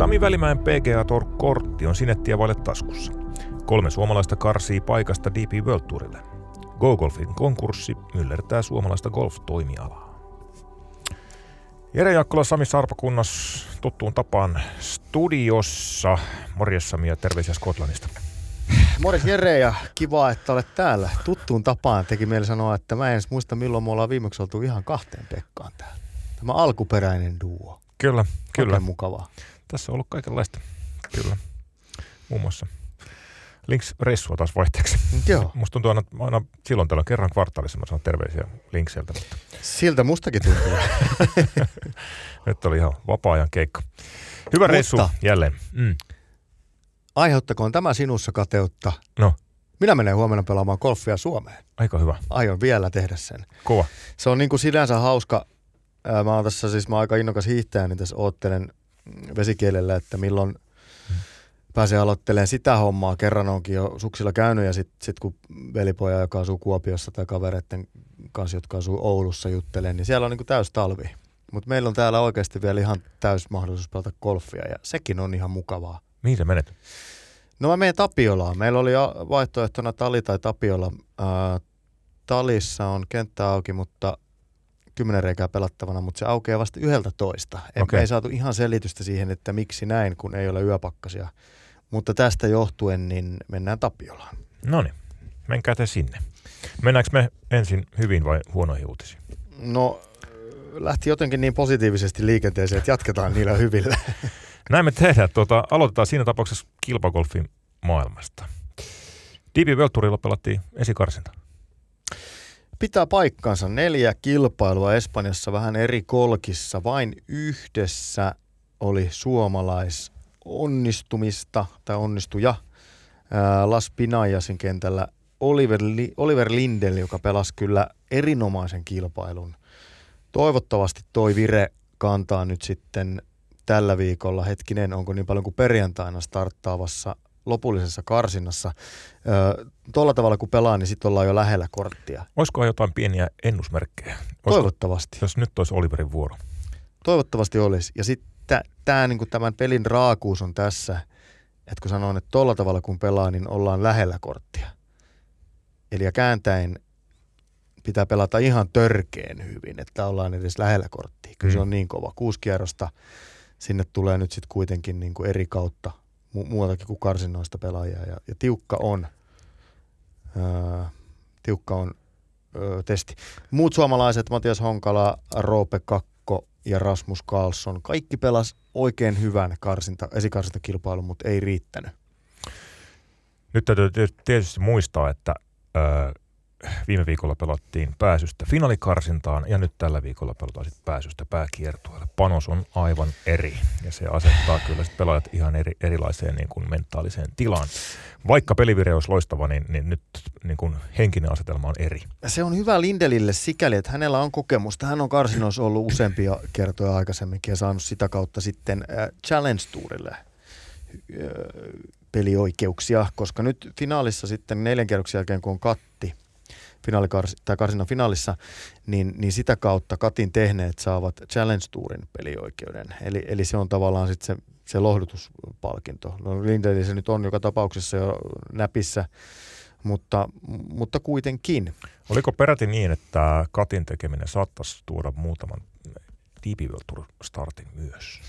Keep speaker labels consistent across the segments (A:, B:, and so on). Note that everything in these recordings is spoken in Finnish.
A: Sami Välimäen PGA Tour-kortti on sinettiä vaille taskussa. Kolme suomalaista karsii paikasta DP World Tourille. GoGolfin konkurssi myllertää suomalaista golf-toimialaa. Jere Jaakkola, Sami Sarpakunnas tuttuun tapaan studiossa. Morjes Sami ja terveisiä Skotlannista.
B: Morjes Jere ja kiva, että olet täällä. Tuttuun tapaan teki mieli sanoa, että mä en edes muista milloin me ollaan viimeksi oltu ihan kahteen Pekkaan täällä. Tämä alkuperäinen duo.
A: Kyllä, kyllä.
B: Oikein mukavaa.
A: Tässä on ollut kaikenlaista. Kyllä. Muun muassa Links-reissua taas vaihteeksi.
B: Joo.
A: Musta tuntuu aina, aina silloin tällä kerran kvartaalissa mä saan terveisiä Linkseltä, mutta
B: Siltä mustakin tuntuu.
A: nyt oli ihan vapaa-ajan keikka. Hyvä
B: Mutta-
A: reissu jälleen. Mm.
B: Aiheuttakoon tämä sinussa kateutta.
A: No,
B: Minä menen huomenna pelaamaan golfia Suomeen.
A: aika hyvä.
B: Aion vielä tehdä sen.
A: Kova.
B: Se on niin kuin sinänsä hauska. Mä oon tässä siis, mä oon aika innokas hiihtäjä, niin tässä oottelen vesikielellä, että milloin pääsee aloittelemaan sitä hommaa. Kerran onkin jo suksilla käynyt ja sitten sit kun velipoja, joka asuu Kuopiossa tai kavereiden kanssa, jotka asuu Oulussa juttelee, niin siellä on niin täys talvi. Mutta meillä on täällä oikeasti vielä ihan täys mahdollisuus pelata golfia ja sekin on ihan mukavaa.
A: Mihin sä menet?
B: No mä menen Tapiolaan. Meillä oli vaihtoehtona Tali tai Tapiola. Ää, Talissa on kenttä auki, mutta kymmenen reikää pelattavana, mutta se aukeaa vasta yhdeltä toista. Me ei saatu ihan selitystä siihen, että miksi näin, kun ei ole yöpakkasia. Mutta tästä johtuen niin mennään Tapiolaan.
A: No niin, menkää te sinne. Mennäänkö me ensin hyvin vai huonoihin uutisiin?
B: No lähti jotenkin niin positiivisesti liikenteeseen, että jatketaan niillä hyvillä.
A: Näin me tehdään. Tuota, aloitetaan siinä tapauksessa kilpagolfin maailmasta. DP World Tourilla pelattiin esikarsinta.
B: Pitää paikkansa neljä kilpailua Espanjassa vähän eri kolkissa. Vain yhdessä oli suomalais onnistumista tai onnistuja Las Pinajasin kentällä Oliver, Li- Oliver Lindel, joka pelasi kyllä erinomaisen kilpailun. Toivottavasti toi vire kantaa nyt sitten tällä viikolla. Hetkinen, onko niin paljon kuin perjantaina starttaavassa lopullisessa karsinnassa. Öö, Tuolla tavalla kun pelaa, niin sitten ollaan jo lähellä korttia.
A: Olisikohan jotain pieniä ennusmerkkejä? Olisiko,
B: Toivottavasti.
A: jos nyt olisi Oliverin vuoro.
B: Toivottavasti olisi. Ja sitten tämä niinku tämän pelin raakuus on tässä, että kun sanon, että tuolla tavalla kun pelaa, niin ollaan lähellä korttia. Eli ja kääntäen pitää pelata ihan törkeen hyvin, että ollaan edes lähellä korttia. Kyllä se
A: Mm.
B: on niin kova. Kuusi kierrosta sinne tulee nyt sitten kuitenkin niinku eri kautta mu- muutakin kuin karsinnoista pelaajia. Ja, ja tiukka on, öö, tiukka on öö, testi. Muut suomalaiset, Matias Honkala, Roope Kakko ja Rasmus Karlsson, kaikki pelas oikein hyvän karsinta, esikarsintakilpailun, mutta ei riittänyt.
A: Nyt täytyy tiet- tietysti muistaa, että ö, viime viikolla pelattiin pääsystä finaalikarsintaan ja nyt tällä viikolla pelataan sitten pääsystä pääkiertueelle. Panos on aivan eri ja se asettaa kyllä sit pelaajat ihan eri, erilaiseen niin kuin mentaaliseen tilaan. Vaikka pelivire olisi loistava, niin, niin nyt niin kuin henkinen asetelma on eri.
B: Se on hyvä Lindelille sikäli, että hänellä on kokemusta. Hän on karsinoissa ollut useampia kertoja aikaisemminkin ja saanut sitä kautta sitten äh, Challenge Tourille äh, pelioikeuksia, koska nyt finaalissa sitten neljän kierroksen jälkeen, kun on katti, tai karsinnan finaalissa, niin, niin sitä kautta katin tehneet saavat Challenge Tourin pelioikeuden. Eli, eli se on tavallaan sitten se, se lohdutuspalkinto. No Lindeli se nyt on joka tapauksessa jo näpissä, mutta, mutta kuitenkin.
A: Oliko peräti niin, että Katin tekeminen saattaisi tuoda muutaman Tour startin myös?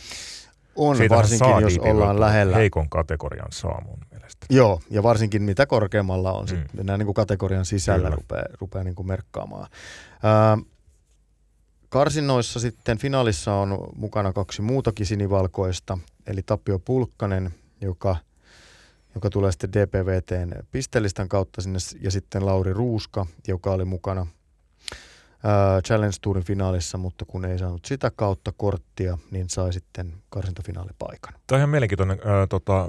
B: On
A: Siitähän
B: varsinkin, jos ollaan lähellä.
A: Heikon kategorian saa mun mielestä.
B: Joo, ja varsinkin mitä korkeammalla on, sit
A: Mm.
B: mennään niin kuin kategorian sisällä,
A: Kyllä.
B: rupeaa, rupeaa niin kuin merkkaamaan. Ää, karsinnoissa sitten finaalissa on mukana kaksi muutakin sinivalkoista, eli Tapio Pulkkanen, joka, joka tulee sitten DPVTn pistelistan kautta sinne, ja sitten Lauri Ruuska, joka oli mukana ää, Challenge Tourin finaalissa, mutta kun ei saanut sitä kautta korttia, niin sai sitten karsintafinaalipaikan.
A: Tämä on ihan mielenkiintoinen ää, tota,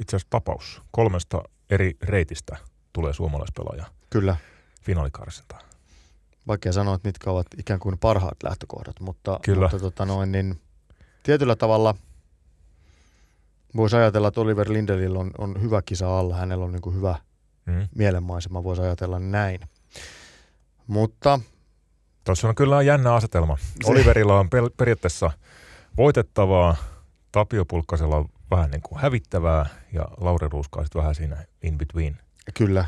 A: itse asiassa tapaus. Kolmesta eri reitistä tulee suomalaispelaaja
B: Kyllä.
A: finaalikarsintaan.
B: vaikea sanoa, että mitkä ovat ikään kuin parhaat lähtökohdat, mutta,
A: Kyllä.
B: mutta tota noin, niin tietyllä tavalla voisi ajatella, että Oliver Lindelillä on, on hyvä kisa alla, hänellä on niin kuin hyvä
A: Mm.
B: mielenmaisema, voisi ajatella näin. Mutta
A: Tuossa on kyllä jännä asetelma.
B: Se-
A: Oliverilla on pel- periaatteessa voitettavaa, Tapio Pulkkasella on vähän niin kuin hävittävää ja Lauri Ruuska on sitten vähän siinä in between.
B: Kyllä.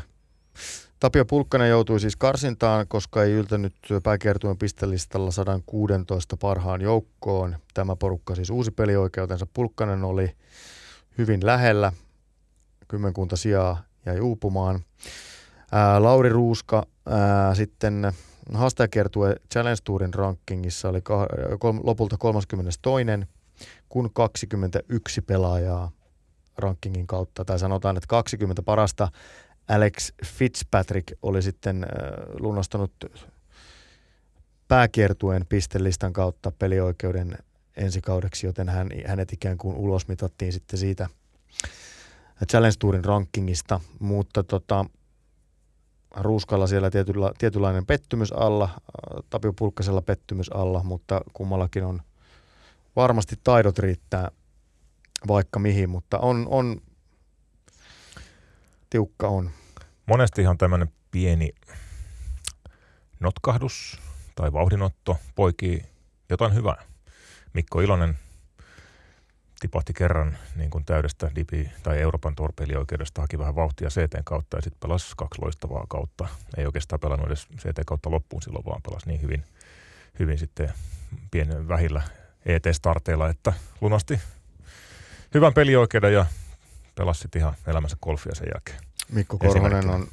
B: Tapio Pulkkanen joutui siis karsintaan, koska ei yltänyt pääkiertueen pistelistalla 116 parhaan joukkoon. Tämä porukka siis uusi pelioikeutensa. Pulkkanen oli hyvin lähellä. Kymmenkunta sijaa jäi uupumaan. Ää, Lauri Ruuska ää, sitten haastajakiertue Challenge Tourin rankingissa oli lopulta 32. kun 21 pelaajaa rankingin kautta, tai sanotaan, että 20 parasta Alex Fitzpatrick oli sitten lunastanut pääkiertueen pistelistan kautta pelioikeuden ensikaudeksi, joten hän, hänet ikään kuin ulosmitattiin sitten siitä Challenge Tourin rankingista, mutta tota, Ruuskalla siellä tietyllä, tietynlainen pettymys alla, Tapio Pulkkasella pettymys alla, mutta kummallakin on varmasti taidot riittää vaikka mihin, mutta on, on tiukka on.
A: Monestihan tämmöinen pieni notkahdus tai vauhdinotto poikii jotain hyvää. Mikko Ilonen tipahti kerran niin kuin täydestä Dipi- tai Euroopan torpeilioikeudesta, haki vähän vauhtia CT kautta ja sitten pelasi kaksi loistavaa kautta. Ei oikeastaan pelannut edes CT kautta loppuun silloin, vaan pelasi niin hyvin, hyvin sitten pienen vähillä ET-starteilla, että lunasti hyvän pelioikeuden ja pelasi sitten ihan elämänsä golfia sen jälkeen.
B: Mikko Korhonen on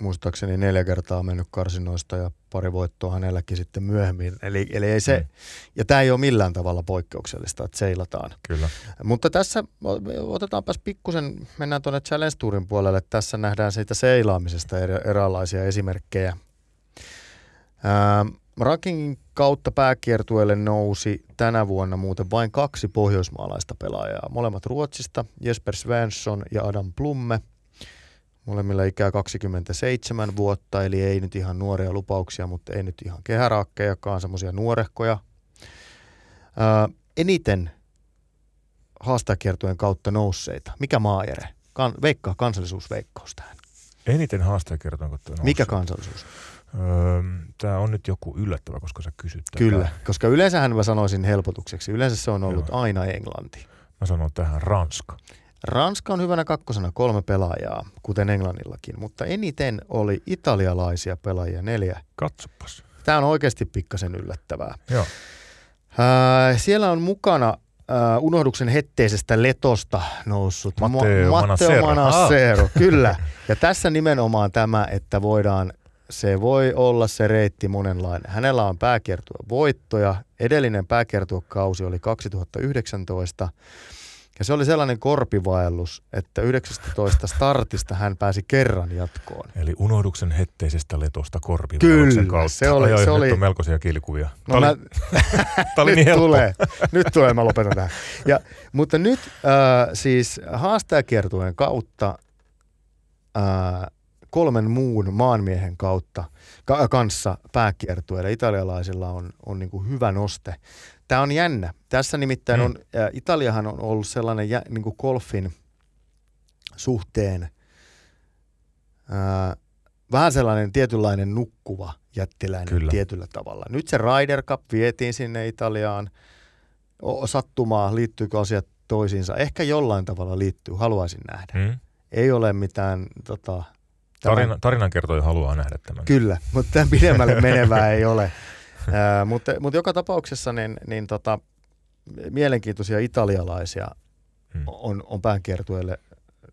B: muistaakseni neljä kertaa mennyt karsinoista ja pari voittoa hänelläkin sitten myöhemmin. Eli, eli ei se, mm. ja tämä ei ole millään tavalla poikkeuksellista, että seilataan.
A: Kyllä.
B: Mutta tässä otetaanpas pikkusen, mennään tuonne Challenge Tourin puolelle. Tässä nähdään siitä seilaamisesta erilaisia esimerkkejä. Ää, rankingin kautta pääkiertueelle nousi tänä vuonna muuten vain kaksi pohjoismaalaista pelaajaa. Molemmat Ruotsista, Jesper Svensson ja Adam Plumme – Molemmilla ikää 27 vuotta, eli ei nyt ihan nuoria lupauksia, mutta ei nyt ihan kehäraakkejakaan, semmoisia nuorehkoja. Ää, eniten haastajakiertojen kautta nousseita. Mikä maajere? Kan, veikkaa kansallisuusveikkaus tähän.
A: Eniten haastajakiertojen kautta nousseita.
B: Mikä kansallisuus?
A: Öö, Tämä on nyt joku yllättävä, koska sä kysyt tätä.
B: Kyllä, koska yleensähän mä sanoisin helpotukseksi. Yleensä se on ollut Joo. aina Englanti.
A: Mä sanon tähän Ranska.
B: Ranska on hyvänä kakkosena kolme pelaajaa, kuten Englannillakin, mutta eniten oli italialaisia pelaajia neljä.
A: Katsopas.
B: Tämä on oikeasti pikkasen yllättävää.
A: Joo.
B: Äh, siellä on mukana äh, unohduksen hetteisestä letosta noussut
A: Matteo, Mo-
B: Matteo Manassero. Kyllä. Ja tässä nimenomaan tämä, että voidaan, se voi olla se reitti monenlainen. Hänellä on pääkiertue voittoja. Edellinen pääkiertuekausi oli 2019. Ja se oli sellainen korpivaellus, että 19 startista hän pääsi kerran jatkoon.
A: Eli unohduksen hetteisestä letosta korpivaelluksen kautta.
B: se oli... Ajoi, se oli...
A: on melkoisia kilikuvia.
B: No
A: Tämä
B: mä...
A: oli, oli niin helppo.
B: tulee, nyt tulee, mä lopetan tähän. Ja, mutta nyt äh, siis haastajakiertueen kautta äh, kolmen muun maanmiehen kautta ka- kanssa pääkiertueelle italialaisilla on, on niin hyvä noste. Tämä on jännä. Tässä nimittäin mm. on, ä, Italiahan on ollut sellainen jä, niin kuin golfin suhteen ä, vähän sellainen tietynlainen nukkuva jättiläinen Kyllä. tietyllä tavalla. Nyt se Ryder Cup vietiin sinne Italiaan. O, sattumaa, liittyykö asiat toisiinsa? Ehkä jollain tavalla liittyy, haluaisin nähdä. Mm. Ei ole mitään tota,
A: Tarina, tarinan kertoja haluaa nähdä tämän.
B: Kyllä, mutta tämän pidemmälle menevää ei ole. Ää, mutta, mutta joka tapauksessa niin, niin tota, mielenkiintoisia italialaisia hmm. on, on päänkiertueelle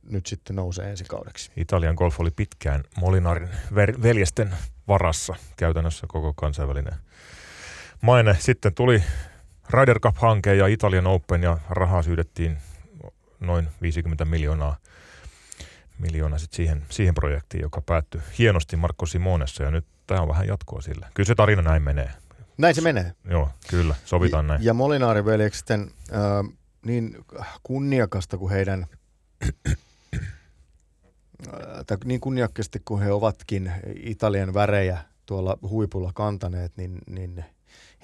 B: nyt sitten nousee ensi kaudeksi.
A: Italian golf oli pitkään Molinarin ver- veljesten varassa käytännössä koko kansainvälinen maine. Sitten tuli Ryder Cup-hanke ja Italian Open ja rahaa syydettiin noin 50 miljoonaa miljoona sit siihen, siihen projektiin, joka päättyi hienosti Marco Simonessa ja nyt tämä on vähän jatkoa sille. Kyllä se tarina näin menee.
B: Näin se menee.
A: Joo, kyllä, sovitaan näin.
B: Ja Molinaarin veljeksen äh, niin kunniakasta kuin heidän, äh, tai niin kunniakkaasti kuin he ovatkin Italian värejä tuolla huipulla kantaneet, niin, niin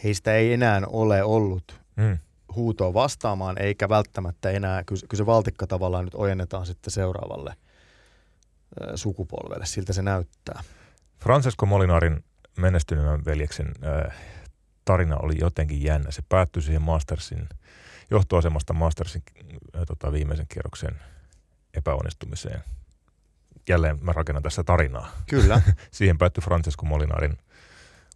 B: heistä ei enää ole ollut mm. huutoa vastaamaan, eikä välttämättä enää, kyllä, kyllä se valtikka tavallaan nyt ojennetaan sitten seuraavalle – sukupolvelle, siltä se näyttää.
A: Francesco Molinarin menestyneen veljeksen äh, tarina oli jotenkin jännä. Se päättyi siihen Mastersin, johtoasemasta Mastersin äh, tota, viimeisen kierroksen epäonnistumiseen. Jälleen mä rakennan tässä tarinaa.
B: Kyllä.
A: siihen päättyi Francesco Molinarin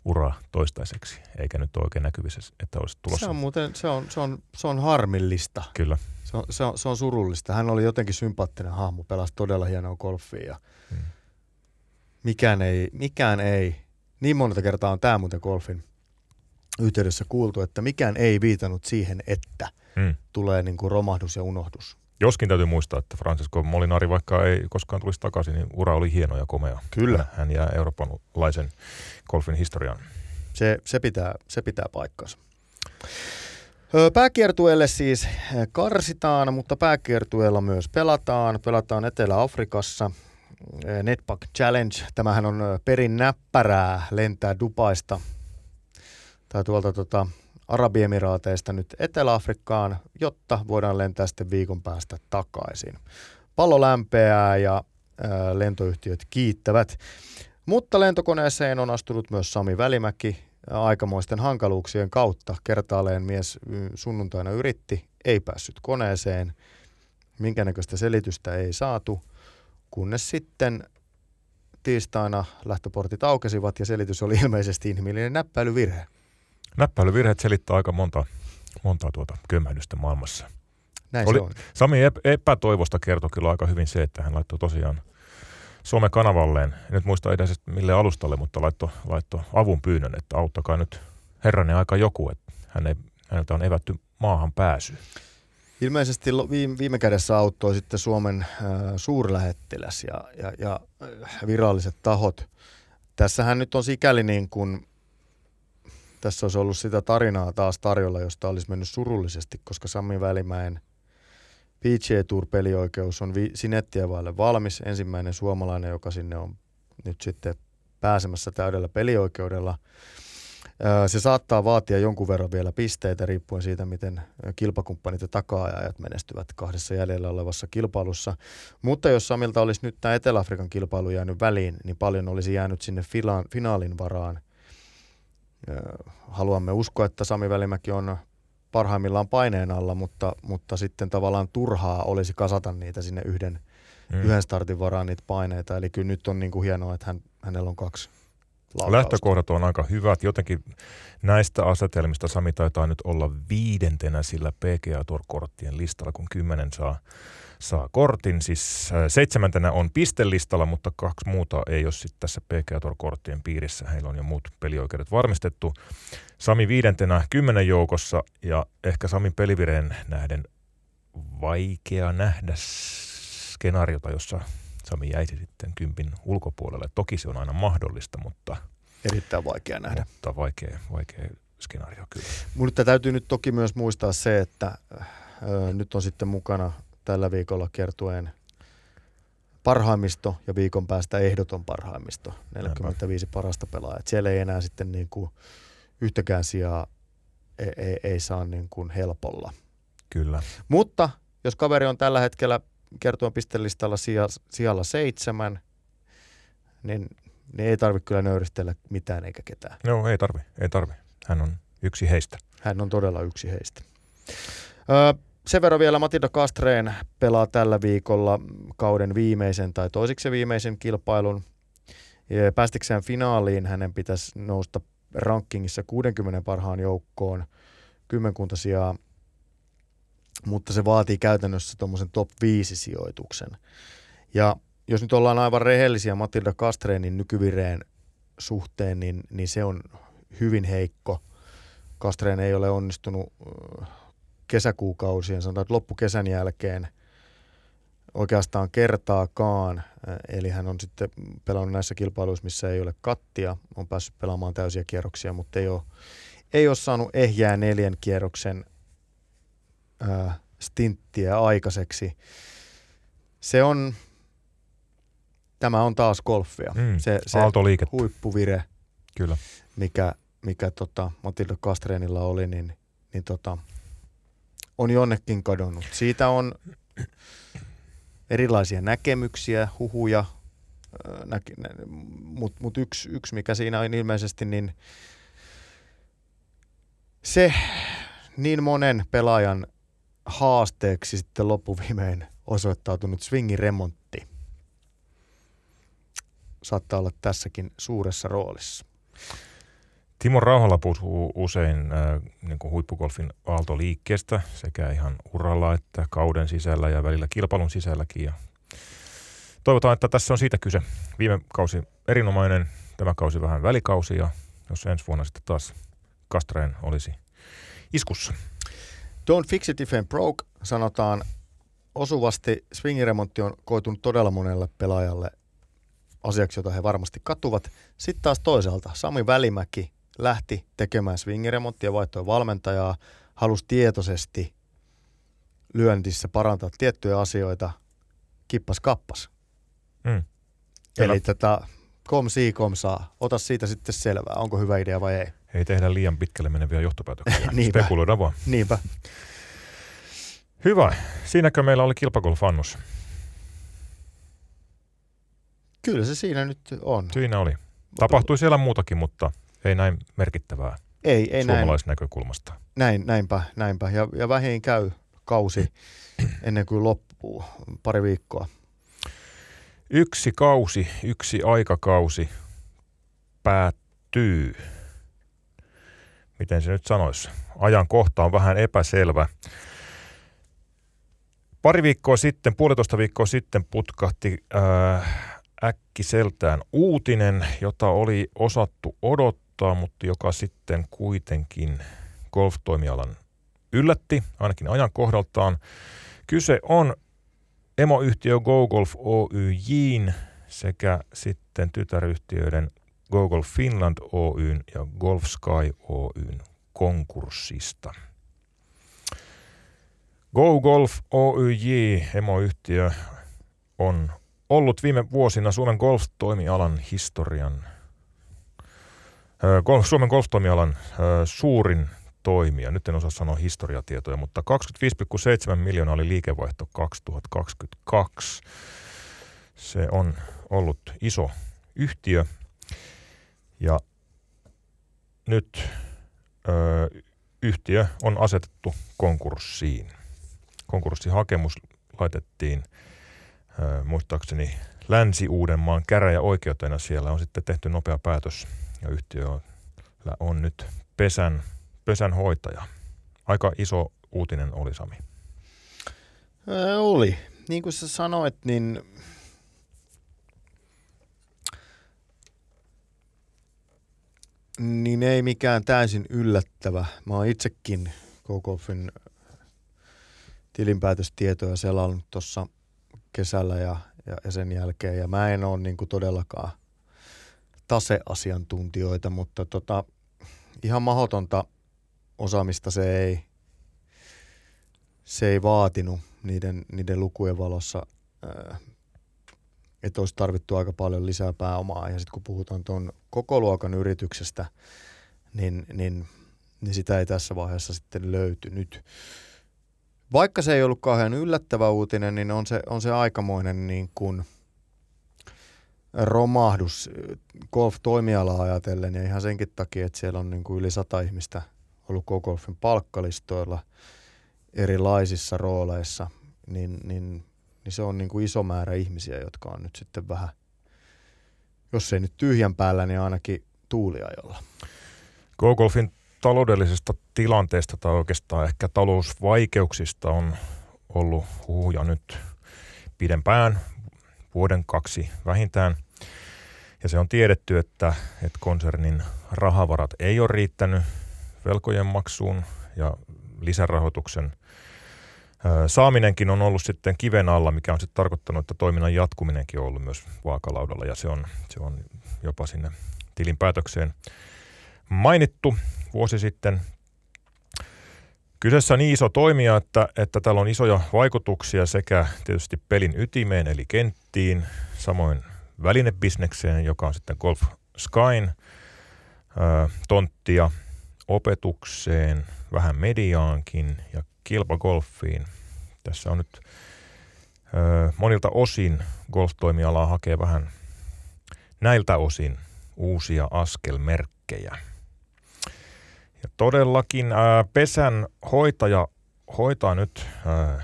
A: ura toistaiseksi, eikä nyt ole oikein näkyvissä, että olisi tulossa.
B: Se on muuten, se on, se on, se on harmillista.
A: Kyllä.
B: Se on, se, on, se on surullista. Hän oli jotenkin sympaattinen hahmo, pelasi todella hienoa golfia ja hmm. mikään, ei, mikään ei, niin monta kertaa on tämä muuten golfin yhteydessä kuultu, että mikään ei viitannut siihen, että hmm. tulee niin kuin romahdus ja unohdus.
A: Joskin täytyy muistaa, että Francesco Molinari, vaikka ei koskaan tulisi takaisin, niin ura oli hieno ja komea.
B: Kyllä.
A: Hän jää eurooppalaisen golfin historiaan.
B: Se, se, pitää, se pitää paikkansa. Pääkiertueelle siis karsitaan, mutta pääkiertueella myös pelataan. Pelataan Etelä-Afrikassa. Netpack Challenge, tämähän on perin näppärää lentää Dubaista tai tuolta tota, Arabiemiraateista nyt Etelä-Afrikkaan, jotta voidaan lentää sitten viikon päästä takaisin. Pallo lämpeää ja ää, lentoyhtiöt kiittävät. Mutta lentokoneeseen on astunut myös Sami Välimäki aikamoisten hankaluuksien kautta. Kertaalleen mies sunnuntaina yritti, ei päässyt koneeseen. Minkä näköistä selitystä ei saatu, kunnes sitten tiistaina lähtöportit aukesivat ja selitys oli ilmeisesti inhimillinen näppäilyvirhe.
A: Näppäilyvirheet selittää aika monta, monta tuota kömmähdystä maailmassa.
B: Näin Oli, se on.
A: Sami epätoivosta kertoi kyllä aika hyvin se, että hän laittoi tosiaan somekanavalle, nyt muista edes mille alustalle, mutta laittoi, laittoi avun pyynnön, että auttakaa nyt herranen aika joku, että hän ei, häneltä on evätty maahan pääsy.
B: Ilmeisesti viime, viime kädessä auttoi sitten Suomen äh, suurlähettiläs ja, ja, ja äh, viralliset tahot. Tässähän nyt on sikäli niin kuin tässä olisi ollut sitä tarinaa taas tarjolla, josta olisi mennyt surullisesti, koska Sami Välimäen PGA Tour-pelioikeus on vi- Sinettiä vaille valmis. Ensimmäinen suomalainen, joka sinne on nyt sitten pääsemässä täydellä pelioikeudella. Se saattaa vaatia jonkun verran vielä pisteitä riippuen siitä, miten kilpakumppanit ja taka-ajajat menestyvät kahdessa jäljellä olevassa kilpailussa. Mutta jos Samilta olisi nyt tämä Etelä-Afrikan kilpailu jäänyt väliin, niin paljon olisi jäänyt sinne finaalin varaan – haluamme uskoa, että Sami Välimäki on parhaimmillaan paineen alla, mutta, mutta sitten tavallaan turhaa olisi kasata niitä sinne yhden, mm. yhden startin varaan niitä paineita. Eli kyllä nyt on niin kuin hienoa, että hän, hänellä on kaksi laukausta.
A: Lähtökohdat on aika hyvät. Jotenkin näistä asetelmista Sami taitaa nyt olla viidentenä sillä PGA Tour-korttien listalla, kun kymmenen saa saa kortin. Siis seitsemäntenä on pistelistalla, mutta kaksi muuta ei ole sitten tässä PGA Tour-korttien piirissä. Heillä on jo muut pelioikeudet varmistettu. Sami viidentenä kymmenen joukossa ja ehkä Samin pelivireen nähden vaikea nähdä skenaariota, jossa Sami jäisi sitten kympin ulkopuolelle. Toki se on aina mahdollista, mutta...
B: Erittäin vaikea nähdä.
A: Mutta vaikea, vaikea skenaario kyllä.
B: Mutta täytyy nyt toki myös muistaa se, että ö, nyt on sitten mukana tällä viikolla kertuen parhaimmisto ja viikon päästä ehdoton parhaimmisto, 45 Näinpä. parasta pelaajaa. siellä ei enää sitten niin kuin yhtäkään sijaa ei, ei, ei saa niin kuin helpolla.
A: Kyllä.
B: Mutta jos kaveri on tällä hetkellä kertuen pistelistalla sijalla seitsemän, niin, niin ei tarvitse kyllä nöyristellä mitään eikä ketään.
A: Joo, ei tarvi, ei tarvi. Hän on yksi heistä.
B: Hän on todella yksi heistä. Öö, sen verran vielä Matilda Kastreen pelaa tällä viikolla kauden viimeisen tai toisiksi viimeisen kilpailun. Päästikseen finaaliin hänen pitäisi nousta rankingissa 60 parhaan joukkoon kymmenkunta sijaa, mutta se vaatii käytännössä tuommoisen top 5 sijoituksen. Ja jos nyt ollaan aivan rehellisiä Matilda Kastreenin nykyvireen suhteen, niin, niin se on hyvin heikko. Kastreen ei ole onnistunut kesäkuukausien, sanotaan että loppukesän jälkeen oikeastaan kertaakaan. Eli hän on sitten pelannut näissä kilpailuissa, missä ei ole kattia, on päässyt pelaamaan täysiä kierroksia, mutta ei ole, ei ole saanut ehjää neljän kierroksen ää, stinttiä aikaiseksi. Se on, tämä on taas golfia.
A: Mm,
B: se, se huippuvire,
A: Kyllä.
B: mikä, mikä tota, Matilda Kastreenilla oli, niin, niin tota, on jonnekin kadonnut. Siitä on erilaisia näkemyksiä, huhuja, mutta mut yksi, yksi, mikä siinä on ilmeisesti, niin se niin monen pelaajan haasteeksi sitten loppuviimein osoittautunut swingin remontti saattaa olla tässäkin suuressa roolissa.
A: Timo Rauhala puhuu usein äh, niin kuin huippugolfin aaltoliikkeestä sekä ihan uralla että kauden sisällä ja välillä kilpailun sisälläkin. Ja toivotaan, että tässä on siitä kyse. Viime kausi erinomainen, tämä kausi vähän välikausi ja jos ensi vuonna sitten taas Kastreen olisi iskussa.
B: Don't fix it if broke, sanotaan osuvasti. Swingiremontti on koitunut todella monelle pelaajalle asiaksi, jota he varmasti katuvat. Sitten taas toisaalta Sami Välimäki lähti tekemään swingiremonttia, vaihtoi valmentajaa, halusi tietoisesti lyöntissä parantaa tiettyjä asioita, kippas kappas. Mm. Eli tätä kom si kom saa. Ota siitä sitten selvää, onko hyvä idea vai ei.
A: Ei tehdä liian pitkälle meneviä johtopäätöksiä. Spekuloida vaan.
B: Niinpä.
A: Hyvä. Siinäkö meillä oli kilpagolfannus?
B: Kyllä se siinä nyt on.
A: Siinä oli. Tapahtui siellä muutakin, mutta ei näin merkittävää
B: ei, ei
A: suomalaisnäkökulmasta.
B: Näin, näinpä, näinpä. Ja, ja vähin käy kausi ennen kuin loppuu, pari viikkoa.
A: Yksi kausi, yksi aikakausi päättyy. Miten se nyt sanoisi? Ajan kohta on vähän epäselvä. Pari viikkoa sitten, puolitoista viikkoa sitten putkahti äh, äkkiseltään uutinen, jota oli osattu odottaa, mutta joka sitten kuitenkin golftoimialan yllätti, ainakin ajan kohdaltaan. Kyse on emoyhtiö GoGolf Oyjin sekä sitten tytäryhtiöiden GoGolf Finland Oyn ja Golf Sky Oyn konkurssista. GoGolf Oyj, emoyhtiö, on ollut viime vuosina Suomen golf-toimialan historian, Suomen golf-toimialan suurin toimija. Nyt en osaa sanoa historiatietoja, mutta 25,7 miljoonaa oli liikevaihto 2022. Se on ollut iso yhtiö ja nyt ö, yhtiö on asetettu konkurssiin. Konkurssihakemus laitettiin muistaakseni Länsi-Uudenmaan käräjäoikeutena siellä on sitten tehty nopea päätös ja yhtiö on, nyt pesän, pesän hoitaja. Aika iso uutinen oli Sami.
B: Ää, oli. Niin kuin sä sanoit, niin niin ei mikään täysin yllättävä. Mä oon itsekin KKFin tilinpäätöstietoja selannut tuossa – kesällä ja, ja, ja sen jälkeen. Ja mä en ole niin todellakaan taseasiantuntijoita, mutta tota, ihan mahdotonta osaamista se ei, se ei vaatinut niiden, niiden lukujen valossa, että olisi tarvittu aika paljon lisää pääomaa. Ja sitten kun puhutaan tuon koko luokan yrityksestä, niin, niin, niin sitä ei tässä vaiheessa sitten löytynyt vaikka se ei ollut kauhean yllättävä uutinen, niin on se, on se aikamoinen niin kuin romahdus golf-toimialaa ajatellen ja ihan senkin takia, että siellä on niin kuin yli sata ihmistä ollut golfin palkkalistoilla erilaisissa rooleissa, niin, niin, niin se on niin kuin iso määrä ihmisiä, jotka on nyt sitten vähän, jos ei nyt tyhjän päällä, niin ainakin tuuliajolla.
A: Go-golfin taloudellisesta tilanteesta tai oikeastaan ehkä talousvaikeuksista on ollut huhuja nyt pidempään, vuoden kaksi vähintään. Ja se on tiedetty, että, että konsernin rahavarat ei ole riittänyt velkojen maksuun ja lisärahoituksen saaminenkin on ollut sitten kiven alla, mikä on sitten tarkoittanut, että toiminnan jatkuminenkin on ollut myös vaakalaudalla ja se on, se on jopa sinne tilinpäätökseen mainittu vuosi sitten. Kyseessä on niin iso toimija, että, että tällä on isoja vaikutuksia sekä tietysti pelin ytimeen eli kenttiin, samoin välinebisnekseen, joka on sitten Golf Skyn tonttia, opetukseen, vähän mediaankin ja kilpagolfiin. Tässä on nyt ö, monilta osin golftoimialaa hakee vähän näiltä osin uusia askelmerkkejä. Ja todellakin ää, pesän hoitaja hoitaa nyt ää,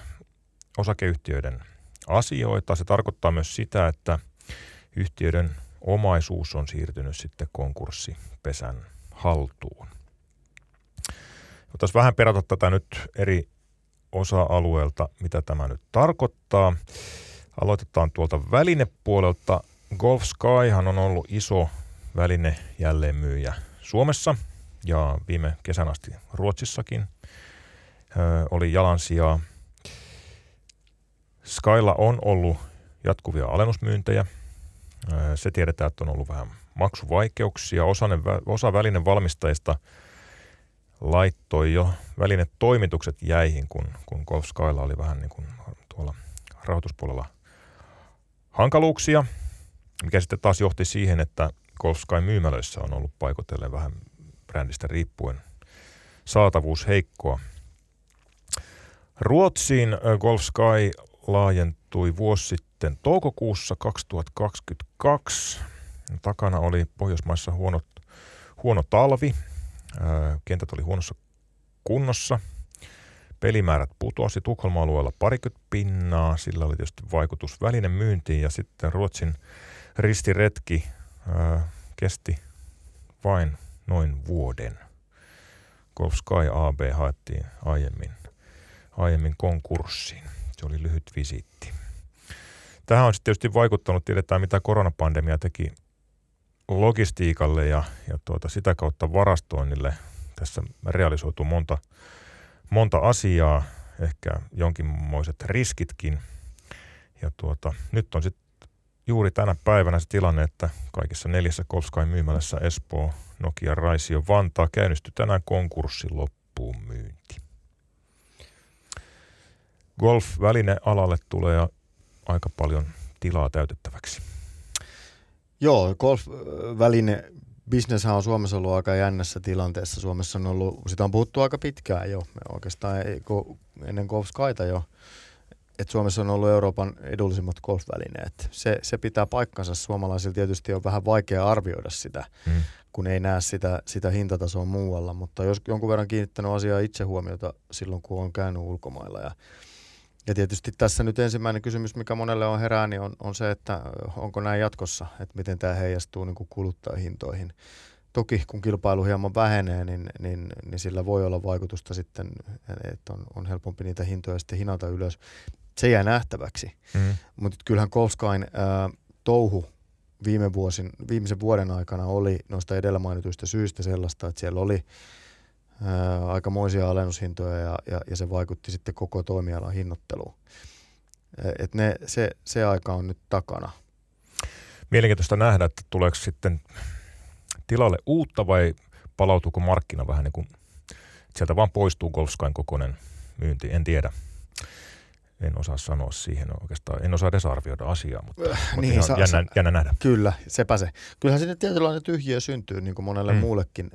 A: osakeyhtiöiden asioita. Se tarkoittaa myös sitä, että yhtiöiden omaisuus on siirtynyt sitten konkurssipesän haltuun. Voitaisiin vähän perata tätä nyt eri osa-alueelta, mitä tämä nyt tarkoittaa. Aloitetaan tuolta välinepuolelta. Golf Skyhan on ollut iso väline Suomessa ja viime kesän asti Ruotsissakin ö, oli jalansijaa. Skylla on ollut jatkuvia alennusmyyntejä. Se tiedetään, että on ollut vähän maksuvaikeuksia. Osa, osa välinen valmistajista laittoi jo välinetoimitukset jäihin, kun, kun Golf Skylla oli vähän niin kuin tuolla rahoituspuolella hankaluuksia, mikä sitten taas johti siihen, että Golf Sky myymälöissä on ollut paikotellen vähän brändistä riippuen saatavuus heikkoa. Ruotsiin Golf Sky laajentui vuosi sitten toukokuussa 2022. Takana oli Pohjoismaissa huono, huono talvi. Kentät oli huonossa kunnossa. Pelimäärät putosi Tukholman alueella parikymmentä pinnaa. Sillä oli tietysti vaikutus välinen myyntiin ja sitten Ruotsin ristiretki kesti vain noin vuoden. Golf Sky AB haettiin aiemmin, aiemmin konkurssiin. Se oli lyhyt visiitti. Tähän on sitten tietysti vaikuttanut, tiedetään mitä koronapandemia teki logistiikalle ja, ja tuota, sitä kautta varastoinnille. Tässä realisoituu monta, monta asiaa, ehkä jonkinmoiset riskitkin. Ja tuota, nyt on sitten juuri tänä päivänä se tilanne, että kaikissa neljässä Kolskain myymälässä Espoo, Nokia, Raisio, Vantaa käynnisty tänään konkurssin loppuun myynti. Golf-välinealalle tulee aika paljon tilaa täytettäväksi.
B: Joo, golf-väline bisneshän on Suomessa ollut aika jännässä tilanteessa. Suomessa on ollut, sitä on puhuttu aika pitkään jo, oikeastaan ennen Golf Skyta jo, että Suomessa on ollut Euroopan edullisimmat golfvälineet. Se, se pitää paikkansa. Suomalaisilla tietysti on vähän vaikea arvioida sitä, hmm. kun ei näe sitä, sitä hintatasoa muualla, mutta jos jonkun verran kiinnittänyt asiaa itse huomiota silloin, kun on käynyt ulkomailla ja ja tietysti tässä nyt ensimmäinen kysymys, mikä monelle on herää, niin on, on se, että onko näin jatkossa, että miten tämä heijastuu niin kuin kuluttajahintoihin. Toki kun kilpailu hieman vähenee, niin, niin, niin sillä voi olla vaikutusta sitten, että on, on helpompi niitä hintoja sitten hinata ylös. Se jää nähtäväksi. Mm. Mutta kyllähän Kolskain ää, touhu viime vuosin, viimeisen vuoden aikana oli noista edellä mainituista syistä sellaista, että siellä oli ää, aikamoisia alennushintoja ja, ja, ja se vaikutti sitten koko toimialan hinnoitteluun. Et ne, se, se aika on nyt takana.
A: Mielenkiintoista nähdä, että tuleeko sitten tilalle uutta vai palautuuko markkina vähän niin kuin, sieltä vaan poistuu Golfskain kokoinen myynti, en tiedä. En osaa sanoa siihen oikeastaan, en osaa edes arvioida asiaa, mutta, äh, mutta niin, sa- jännä, jännä nähdä.
B: Kyllä, sepä se. Kyllähän sinne tietynlainen tyhjiö syntyy niin kuin monelle mm. muullekin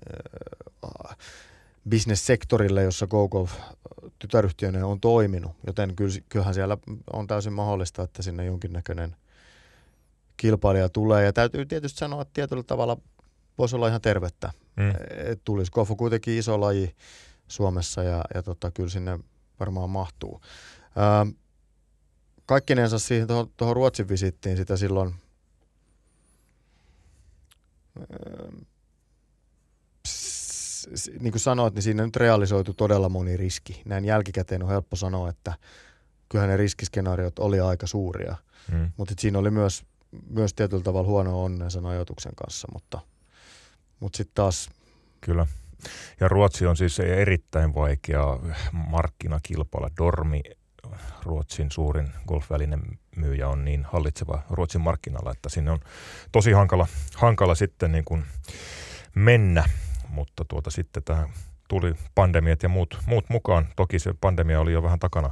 B: äh, bisnessektorille, jossa GoGo tytäryhtiönä on toiminut, joten kyllähän siellä on täysin mahdollista, että sinne jonkinnäköinen kilpailija tulee. Ja täytyy tietysti sanoa, että tietyllä tavalla voisi olla ihan tervettä. Mm. Et tulisi Gofu kuitenkin iso laji Suomessa ja, ja tota, kyllä sinne varmaan mahtuu. Ähm, kaikkinensa siihen tuohon Ruotsin visittiin sitä silloin ähm, niin kuin sanoit, niin siinä nyt realisoitu todella moni riski. Näin jälkikäteen on helppo sanoa, että kyllähän ne riskiskenaariot oli aika suuria. Mm. Mutta siinä oli myös, myös tietyllä tavalla huono onnen sen ajoituksen kanssa, mutta, mutta sitten taas...
A: Kyllä. Ja Ruotsi on siis erittäin vaikea markkinakilpailla. Dormi, Ruotsin suurin golfvälinen myyjä, on niin hallitseva Ruotsin markkinalla, että sinne on tosi hankala, hankala sitten niin kuin mennä mutta tuota, sitten tähän tuli pandemiat ja muut, muut mukaan. Toki se pandemia oli jo vähän takana,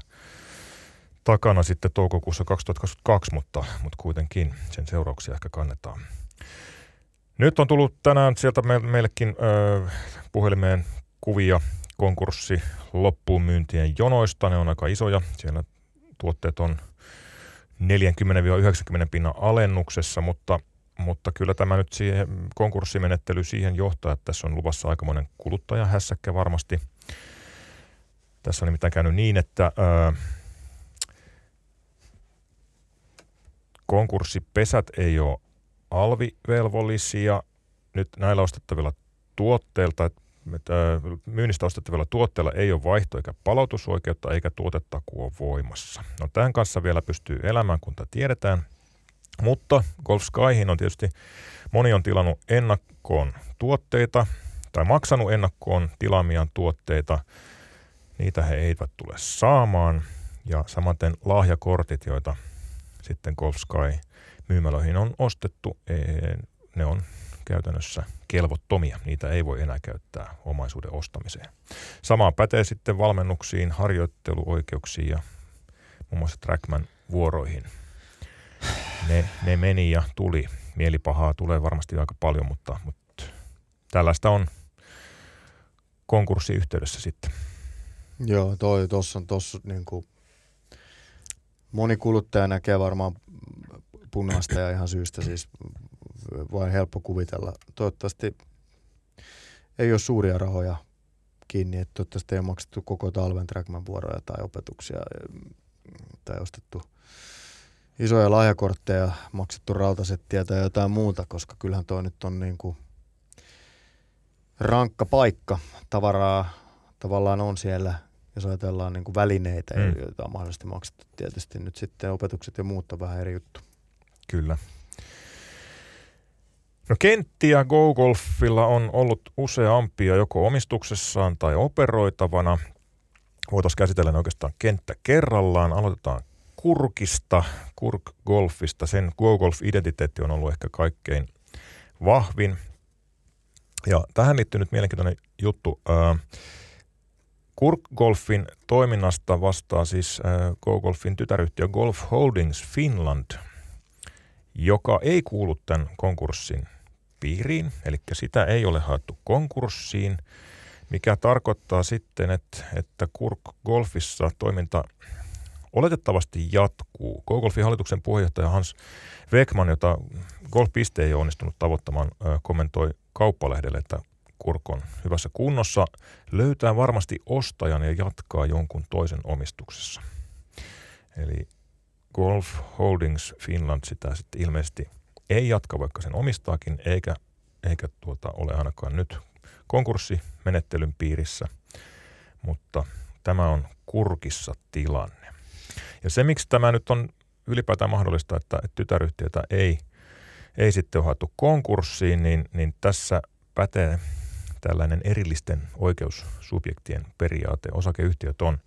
A: takana sitten toukokuussa 2022, mutta, mutta kuitenkin sen seurauksia ehkä kannetaan. Nyt on tullut tänään sieltä me, meillekin ö, puhelimeen kuvia konkurssi loppuun myyntien jonoista. Ne on aika isoja. Siellä tuotteet on 40-90 pinnan alennuksessa, mutta mutta kyllä tämä nyt siihen, konkurssimenettely siihen johtaa, että tässä on luvassa aikamoinen kuluttajahässäkkä varmasti. Tässä on nimittäin käynyt niin, että ää, konkurssipesät ei ole alvivelvollisia nyt näillä ostettavilla tuotteilta, myynnistä ostettavilla tuotteilla ei ole vaihto- eikä palautusoikeutta eikä tuotetakuu ole voimassa. No tämän kanssa vielä pystyy elämään, kun tämä tiedetään. Mutta Golf Skyhin on tietysti, moni on tilannut ennakkoon tuotteita tai maksanut ennakkoon tilaamiaan tuotteita. Niitä he eivät tule saamaan. Ja samaten lahjakortit, joita sitten Golf Sky myymälöihin on ostettu, ne on käytännössä kelvottomia. Niitä ei voi enää käyttää omaisuuden ostamiseen. Sama pätee sitten valmennuksiin, harjoitteluoikeuksiin ja muun muassa Trackman vuoroihin. Ne, ne meni ja tuli. Mielipahaa tulee varmasti aika paljon, mutta, mutta tällaista on konkurssiyhteydessä sitten.
B: Joo, toi tuossa on tossa niin kuin moni kuluttaja näkee varmaan punaista ja ihan syystä siis vain helppo kuvitella. Toivottavasti ei ole suuria rahoja kiinni, että toivottavasti ei ole maksettu koko talven Trackman vuoroja tai opetuksia tai ostettu isoja lahjakortteja, maksettu rautasettiä tai jotain muuta, koska kyllähän toi nyt on niin kuin rankka paikka. Tavaraa tavallaan on siellä, jos ajatellaan niin kuin välineitä, mm. joita on mahdollisesti maksettu. Tietysti nyt sitten opetukset ja muut on vähän eri juttu.
A: Kyllä. No kenttiä GoGolfilla on ollut useampia joko omistuksessaan tai operoitavana. Voitaisiin käsitellä oikeastaan kenttä kerrallaan. Aloitetaan Kurkista, Kurk Golfista. Sen GoGolf-identiteetti on ollut ehkä kaikkein vahvin. Ja tähän liittyy nyt mielenkiintoinen juttu. Kurk Golfin toiminnasta vastaa siis GoGolfin tytäryhtiö Golf Holdings Finland, joka ei kuulu tämän konkurssin piiriin, eli sitä ei ole haettu konkurssiin, mikä tarkoittaa sitten, että, että Kurk Golfissa toiminta oletettavasti jatkuu. Go-Golfin hallituksen puheenjohtaja Hans Wegman, jota Golf.piste ei ole onnistunut tavoittamaan, kommentoi kauppalehdelle, että Kurk on hyvässä kunnossa, löytää varmasti ostajan ja jatkaa jonkun toisen omistuksessa. Eli Golf Holdings Finland sitä sitten ilmeisesti – ei jatka, vaikka sen omistaakin, eikä, eikä tuota, ole ainakaan nyt konkurssimenettelyn piirissä, mutta tämä on kurkissa tilanne. Ja se, miksi tämä nyt on ylipäätään mahdollista, että, että tytäryhtiötä ei, ei sitten ole konkurssiin, niin, niin tässä pätee tällainen erillisten oikeussubjektien periaate. Osakeyhtiöt on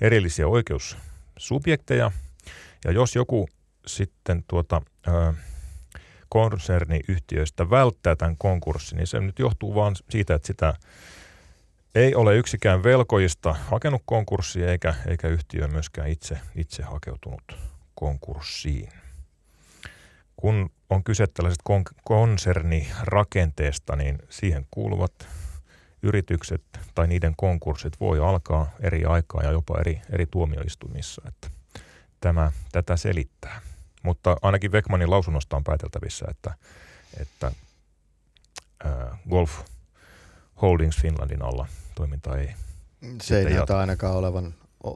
A: erillisiä oikeussubjekteja, ja jos joku sitten tuota, ää, konserniyhtiöistä välttää tämän konkurssin, niin se nyt johtuu vain siitä, että sitä ei ole yksikään velkojista hakenut konkurssia eikä, eikä yhtiö myöskään itse, itse hakeutunut konkurssiin. Kun on kyse tällaisesta kon- konsernirakenteesta, niin siihen kuuluvat yritykset tai niiden konkurssit voi alkaa eri aikaa ja jopa eri, eri tuomioistuimissa. Että tämä tätä selittää. Mutta ainakin Vekmanin lausunnosta on pääteltävissä, että, että ää, Golf Holdings Finlandin alla toiminta ei
B: Se ei näytä ainakaan olevan,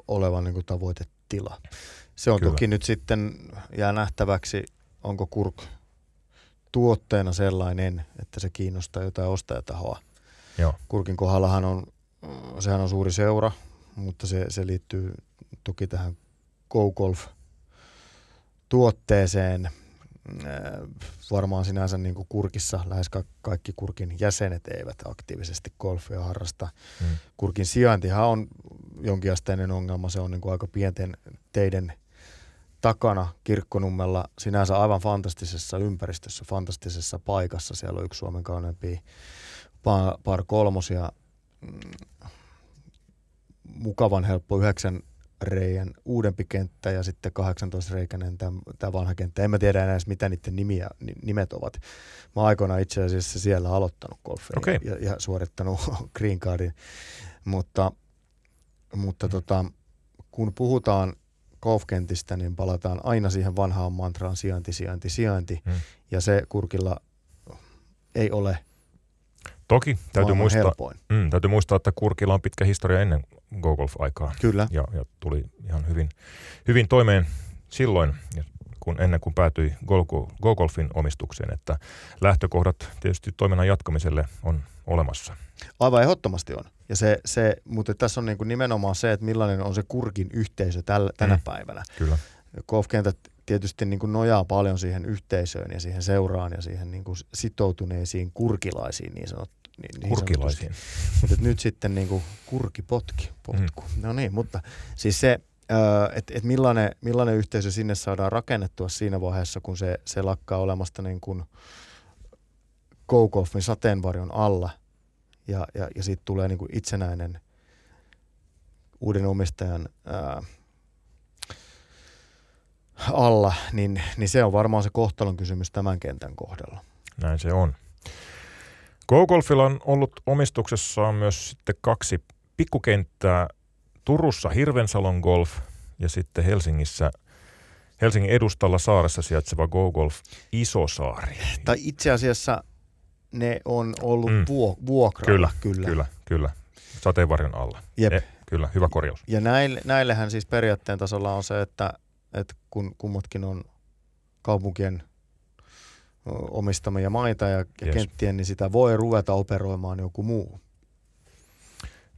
B: olevan niin kuin tavoitetila. Se on Kyllä. toki nyt sitten, jää nähtäväksi, onko Kurk tuotteena sellainen, että se kiinnostaa jotain ostajatahoa. Joo. Kurkin kohdallahan on, sehän on suuri seura, mutta se, se liittyy toki tähän Go Golf tuotteeseen. Äh, varmaan sinänsä niin kuin kurkissa lähes kaikki kurkin jäsenet eivät aktiivisesti golfia harrasta. Hmm. Kurkin sijaintihan on jonkinasteinen ongelma. Se on niin kuin aika pienten teiden takana kirkkonummella sinänsä aivan fantastisessa ympäristössä, fantastisessa paikassa. Siellä on yksi Suomen kauneimpia par kolmosia. Mm, mukavan helppo yhdeksän reijän uudempi kenttä ja sitten 18-reikäinen tämä vanha kenttä. En mä tiedä enää edes, mitä niiden nimiä, nimet ovat. Mä aikoinaan itse asiassa siellä aloittanut golfia okay. ja, ja, suorittanut green cardin. Mutta, mutta mm. tota, kun puhutaan golfkentistä, niin palataan aina siihen vanhaan mantraan sijainti, sijainti, sijainti. Hmm. Ja se kurkilla ei ole
A: Toki täytyy muistaa, mm, täytyy muistaa, että Kurkilla on pitkä historia ennen GoGolf-aikaa.
B: Kyllä.
A: Ja, ja tuli ihan hyvin, hyvin toimeen silloin, kun ennen kuin päätyi GoGolfin omistukseen, että lähtökohdat tietysti toiminnan jatkamiselle on olemassa.
B: Aivan ehdottomasti on. Ja se, se, mutta tässä on niin kuin nimenomaan se, että millainen on se kurkin yhteisö tällä, tänä mm. päivänä.
A: Kyllä.
B: Golfkentät tietysti niin kuin nojaa paljon siihen yhteisöön ja siihen seuraan ja siihen niin kuin sitoutuneisiin kurkilaisiin niin sanottu. Niin,
A: niin Kurkilaisiin.
B: Mutta nyt sitten niin kuin kurkipotki, potku. Mm. No niin, mutta siis se, että et millainen, millainen yhteisö sinne saadaan rakennettua siinä vaiheessa, kun se, se lakkaa olemasta niin kuin Go-Golfin sateenvarjon alla ja, ja, ja siitä tulee niin kuin itsenäinen uuden omistajan ää, alla, niin, niin se on varmaan se kohtalon kysymys tämän kentän kohdalla.
A: Näin se on. GoGolfilla on ollut omistuksessaan myös sitten kaksi pikkukenttää. Turussa Hirvensalon Golf ja sitten Helsingissä Helsingin edustalla saaressa sijaitseva GoGolf Isosaari.
B: Tai itse asiassa ne on ollut mm. vuo, vuokralla.
A: Kyllä, kyllä, kyllä, kyllä. Sateenvarjon alla.
B: Jep. E,
A: kyllä, hyvä korjaus.
B: Ja näille, näillehän siis periaatteen tasolla on se, että, että kun kummatkin on kaupunkien omistamia maita ja, ja yes. kenttiä, niin sitä voi ruveta operoimaan joku muu.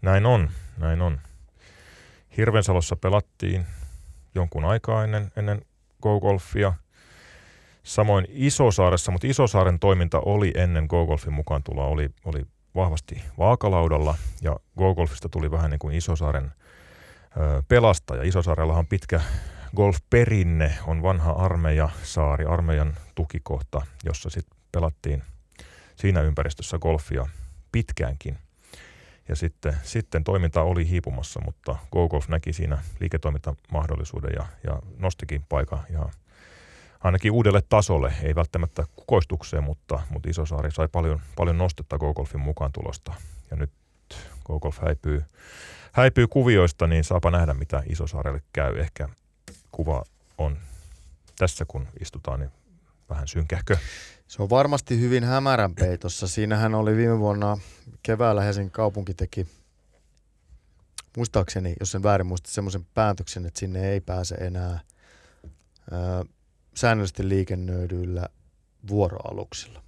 A: Näin on, näin on. Hirvensalossa pelattiin jonkun aikaa ennen, ennen Go-Golfia. Samoin Isosaaressa, mutta Isosaaren toiminta oli ennen Go-Golfin mukaan tulla, oli, oli vahvasti vaakalaudalla ja Go-Golfista tuli vähän niin kuin Isosaaren ö, pelastaja. Isosaarellahan on pitkä golfperinne, on vanha armeija saari, armeijan tukikohta, jossa sitten pelattiin siinä ympäristössä golfia pitkäänkin. Ja sitten, sitten toiminta oli hiipumassa, mutta GoGolf näki siinä liiketoimintamahdollisuuden ja, ja nostikin paikan ja ainakin uudelle tasolle, ei välttämättä kukoistukseen, mutta, mutta Isosaari sai paljon, paljon nostetta GoGolfin mukaan tulosta. Ja nyt GoGolf häipyy, häipyy kuvioista, niin saapa nähdä, mitä Isosaarelle käy. Ehkä kuva on tässä, kun istutaan, niin vähän synkähkö.
B: Se on varmasti hyvin hämärän peitossa. Siinähän oli viime vuonna keväällä Helsingin kaupunki teki, muistaakseni, jos en väärin muista, semmoisen päätöksen, että sinne ei pääse enää ö, säännöllisesti liikennöidyillä vuoroaluksilla.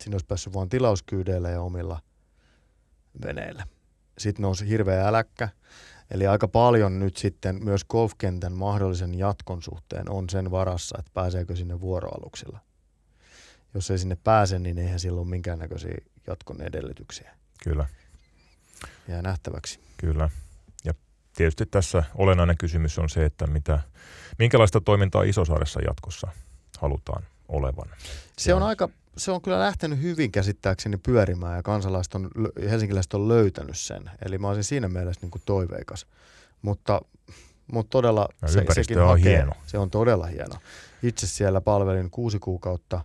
B: Sinne olisi päässyt vain tilauskyydeillä ja omilla veneillä. Sitten nousi hirveä äläkkä. Eli aika paljon nyt sitten myös golfkentän mahdollisen jatkon suhteen on sen varassa, että pääseekö sinne vuoroaluksilla. Jos ei sinne pääse, niin eihän silloin minkäännäköisiä jatkon edellytyksiä.
A: Kyllä.
B: Jää nähtäväksi.
A: Kyllä. Ja tietysti tässä olennainen kysymys on se, että mitä, minkälaista toimintaa Isosaaressa jatkossa halutaan olevan.
B: Se on aika se on kyllä lähtenyt hyvin käsittääkseni pyörimään ja kansalaiset on, helsinkiläiset on löytänyt sen. Eli mä olisin siinä mielessä niin kuin toiveikas. Mutta, mutta todella
A: se, sekin on hakee, hieno.
B: Se on todella hieno. Itse siellä palvelin kuusi kuukautta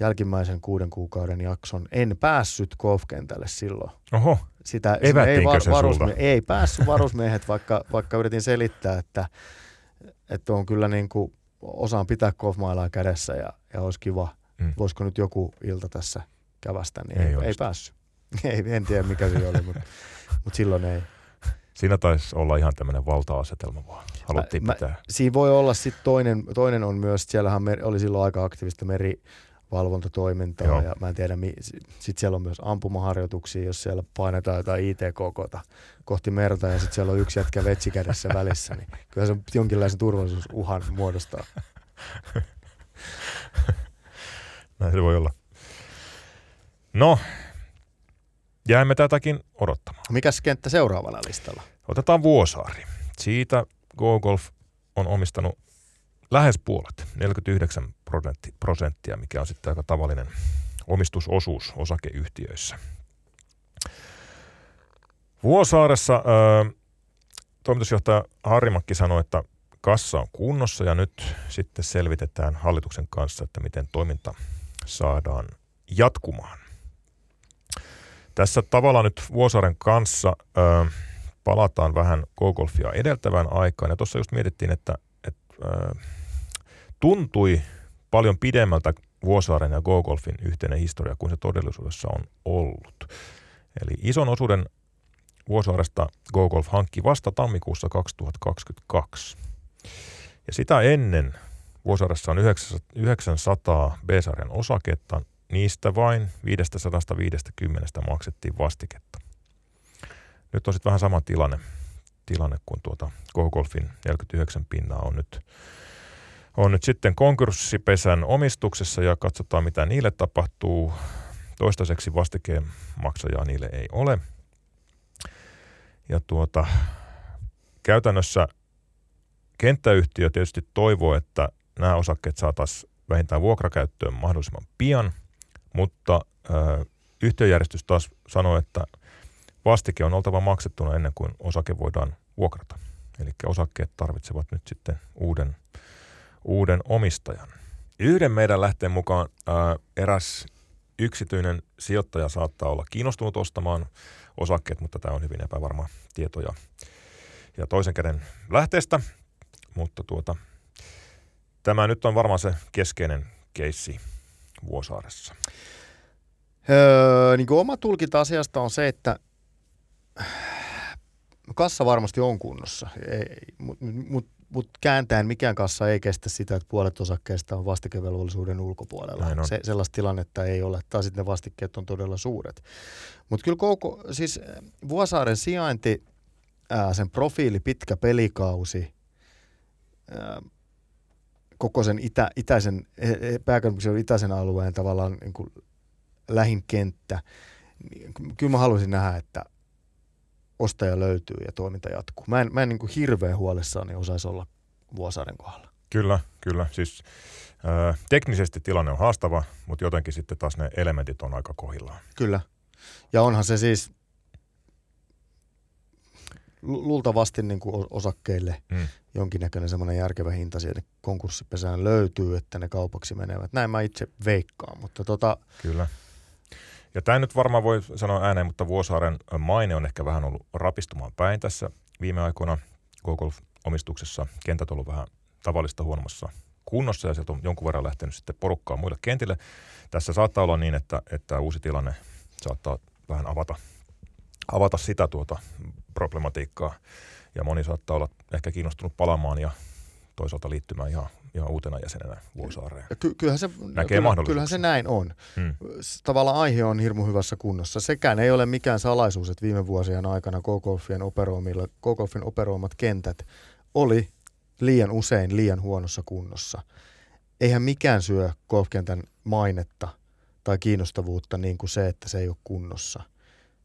B: jälkimmäisen kuuden kuukauden jakson. En päässyt golfkentälle silloin.
A: Oho,
B: Sitä, ei, var, varusmie- ei päässyt varusmiehet, vaikka, vaikka yritin selittää, että, että on kyllä niin kuin, osaan pitää golfmailaa kädessä ja, ja olisi kiva – mm. voisiko nyt joku ilta tässä kävästä, niin ei, ei, ei päässyt. ei, en tiedä mikä se oli, mutta, mutta silloin ei.
A: Siinä taisi olla ihan tämmöinen valta-asetelma vaan. Haluttiin mä, pitää. Mä,
B: siinä voi olla sitten toinen, toinen on myös, siellähän mer, oli silloin aika aktiivista merivalvontatoimintaa Joo. ja mä en tiedä, sitten siellä on myös ampumaharjoituksia, jos siellä painetaan jotain ITK kohti merta ja sitten siellä on yksi jätkä vetsikädessä välissä, niin kyllä se jonkinlaisen turvallisuusuhan muodostaa.
A: Näin se voi olla. No, jäämme tätäkin odottamaan.
B: Mikäs kenttä seuraavalla listalla?
A: Otetaan Vuosaari. Siitä GoGolf on omistanut lähes puolet, 49 prosenttia, mikä on sitten aika tavallinen omistusosuus osakeyhtiöissä. Vuosaaressa ää, toimitusjohtaja Harrimakki sanoi, että kassa on kunnossa ja nyt sitten selvitetään hallituksen kanssa, että miten toiminta saadaan jatkumaan. Tässä tavallaan nyt Vuosaaren kanssa ö, palataan vähän Go-Golfia edeltävään aikaan. Ja tuossa just mietittiin, että äh, tuntui paljon pidemmältä Vuosaaren ja Go-Golfin yhteinen historia kuin se todellisuudessa on ollut. Eli ison osuuden Vuosaaresta Go-Golf hankki vasta tammikuussa 2022. Ja sitä ennen Vuosaaressa on 900 B-sarjan osaketta, niistä vain 550 maksettiin vastiketta. Nyt on sitten vähän sama tilanne, tilanne kuin tuota Go-Golfin 49 pinnaa on nyt, on nyt sitten konkurssipesän omistuksessa ja katsotaan mitä niille tapahtuu. Toistaiseksi vastikeen maksajaa niille ei ole. Ja tuota, käytännössä kenttäyhtiö tietysti toivoo, että nämä osakkeet saataisiin vähintään vuokrakäyttöön mahdollisimman pian, mutta ö, yhtiöjärjestys taas sanoo, että vastike on oltava maksettuna ennen kuin osake voidaan vuokrata. Eli osakkeet tarvitsevat nyt sitten uuden, uuden omistajan. Yhden meidän lähteen mukaan ää, eräs yksityinen sijoittaja saattaa olla kiinnostunut ostamaan osakkeet, mutta tämä on hyvin epävarma tieto ja, ja toisen käden lähteestä. Mutta tuota, tämä nyt on varmaan se keskeinen keissi Vuosaaressa.
B: Öö, niin kuin oma tulkinta asiasta on se, että kassa varmasti on kunnossa, mutta mut, mut kääntäen mikään kassa ei kestä sitä, että puolet osakkeista on vastikevelvollisuuden ulkopuolella. Se, sellaista tilannetta ei ole, tai sitten ne vastikkeet on todella suuret. Mutta kyllä koko, siis Vuosaaren sijainti, ää, sen profiili, pitkä pelikausi, ää, koko sen itä, itäisen, pääkaupunkiseudun itäisen alueen tavallaan niin kuin lähin kenttä, niin kyllä mä haluaisin nähdä, että ostaja löytyy ja toiminta jatkuu. Mä en, mä en niin kuin hirveän huolissaan niin osaisi olla Vuosaaren kohdalla.
A: Kyllä, kyllä. Siis äh, teknisesti tilanne on haastava, mutta jotenkin sitten taas ne elementit on aika kohillaan.
B: Kyllä. Ja onhan se siis luultavasti niin kuin osakkeille mm. jonkinnäköinen semmoinen järkevä hinta siihen konkurssipesään löytyy, että ne kaupaksi menevät. Näin mä itse veikkaan, mutta tota...
A: Kyllä. Ja tämä nyt varmaan voi sanoa ääneen, mutta Vuosaaren maine on ehkä vähän ollut rapistumaan päin tässä viime aikoina. Golf-omistuksessa kentät on ollut vähän tavallista huonommassa kunnossa ja sieltä on jonkun verran lähtenyt sitten porukkaa muille kentille. Tässä saattaa olla niin, että, että uusi tilanne saattaa vähän avata, avata sitä tuota problematiikkaa ja moni saattaa olla ehkä kiinnostunut palaamaan ja toisaalta liittymään ihan ihan uutena jäsenenä Vuosaareen.
B: Ky- kyllähän, se, Näkee kyllä, kyllähän se näin on. Hmm. Tavallaan aihe on hirmu hyvässä kunnossa. Sekään ei ole mikään salaisuus, että viime vuosien aikana Golfin, Golfin operoimat kentät oli liian usein liian huonossa kunnossa. Eihän mikään syö golfkentän mainetta tai kiinnostavuutta niin kuin se, että se ei ole kunnossa.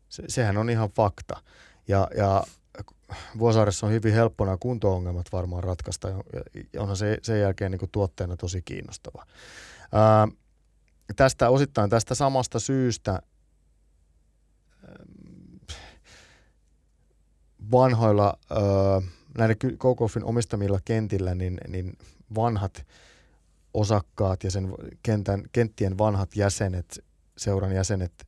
B: Se, sehän on ihan fakta. Ja, ja Vuosaaressa on hyvin helppo nämä kunto-ongelmat varmaan ratkaista ja onhan se sen jälkeen niin tuotteena tosi kiinnostava. Ää, tästä osittain tästä samasta syystä vanhoilla ää, näiden Kokofin omistamilla kentillä niin, niin vanhat osakkaat ja sen kentän, kenttien vanhat jäsenet, seuran jäsenet,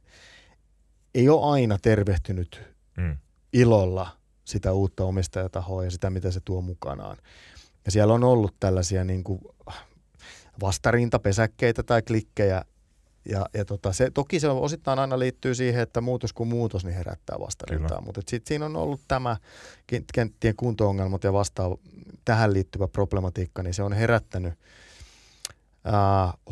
B: ei ole aina tervehtynyt mm. Ilolla – sitä uutta omistajatahoa ja sitä, mitä se tuo mukanaan. Ja siellä on ollut tällaisia niin kuin vastarintapesäkkeitä tai klikkejä, ja, ja tota, se, toki se osittain aina liittyy siihen, että muutos kuin muutos niin herättää vastarintaa, mutta sitten siinä on ollut tämä kenttien kunto-ongelmat ja vastaava tähän liittyvä problematiikka, niin se on herättänyt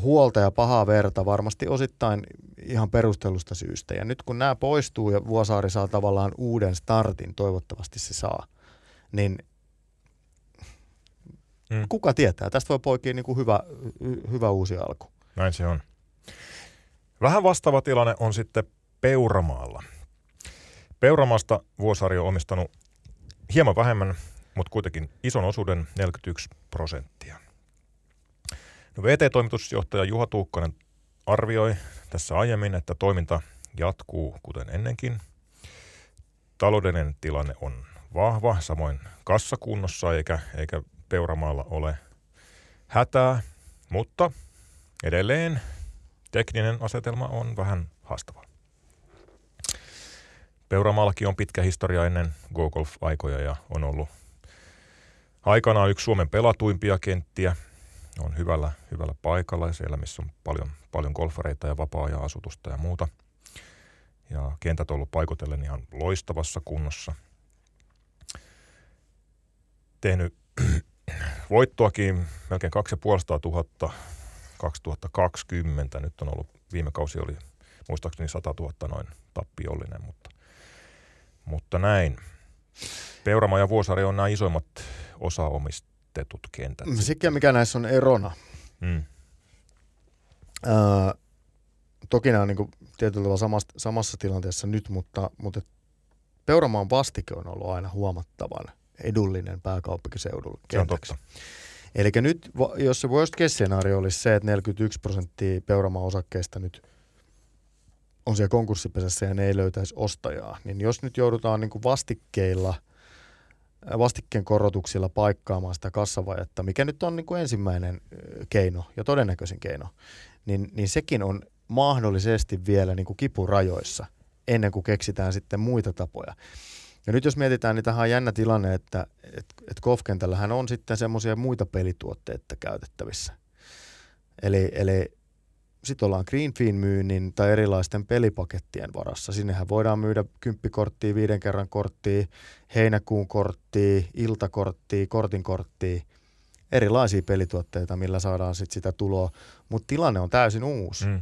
B: huolta ja pahaa verta varmasti osittain ihan perustellusta syystä. Ja nyt kun nämä poistuu ja Vuosaari saa tavallaan uuden startin, toivottavasti se saa, niin hmm. kuka tietää, tästä voi poikia niin kuin hyvä, hyvä uusi alku.
A: Näin se on. Vähän vastaava tilanne on sitten Peuramaalla. Peuramaasta Vuosaari on omistanut hieman vähemmän, mutta kuitenkin ison osuuden 41 prosenttia. No VT-toimitusjohtaja Juha Tuukkanen arvioi tässä aiemmin, että toiminta jatkuu kuten ennenkin. Taloudellinen tilanne on vahva, samoin kassakunnossa eikä, eikä Peuramaalla ole hätää, mutta edelleen tekninen asetelma on vähän haastava. Peuramaallakin on pitkä historia ennen Go-Golf-aikoja ja on ollut Aikanaan yksi Suomen pelatuimpia kenttiä. On hyvällä, hyvällä paikalla siellä, missä on paljon, paljon golfareita ja vapaa-ajan-asutusta ja muuta. Ja kentät on ollut paikotellen ihan loistavassa kunnossa. Tehnyt voittoakin melkein 2500 2020. Nyt on ollut, viime kausi oli muistaakseni 100 000 noin tappiollinen, mutta, mutta näin. Peurama ja Vuosari on nämä isoimmat osaomistetut kentät.
B: Sekin mikä näissä on erona. Mm. Öö, toki nämä on niin tietyllä tavalla samasta, samassa tilanteessa nyt, mutta, mutta Peuramaan vastike on ollut aina huomattavan edullinen pääkaupunkiseudulla
A: Se on totta.
B: Eli nyt, jos se worst case scenario olisi se, että 41 prosenttia Peuramaan osakkeista nyt on siellä konkurssipesässä ja ne ei löytäisi ostajaa, niin jos nyt joudutaan niin kuin vastikkeilla, vastikkeen korotuksilla paikkaamaan sitä kassavajetta, mikä nyt on niin kuin ensimmäinen keino ja todennäköisin keino, niin, niin sekin on mahdollisesti vielä niin kuin kipurajoissa ennen kuin keksitään sitten muita tapoja. Ja nyt jos mietitään, niin tähän on jännä tilanne, että et, et Kofkentällähän on sitten semmoisia muita pelituotteita käytettävissä. Eli, eli sitten ollaan Greenfin myynnin tai erilaisten pelipakettien varassa. Sinnehän voidaan myydä kymppikorttia, viiden kerran korttia, heinäkuun korttia, iltakorttia, kortinkorttia, erilaisia pelituotteita, millä saadaan sit sitä tuloa. Mutta tilanne on täysin uusi. Mm.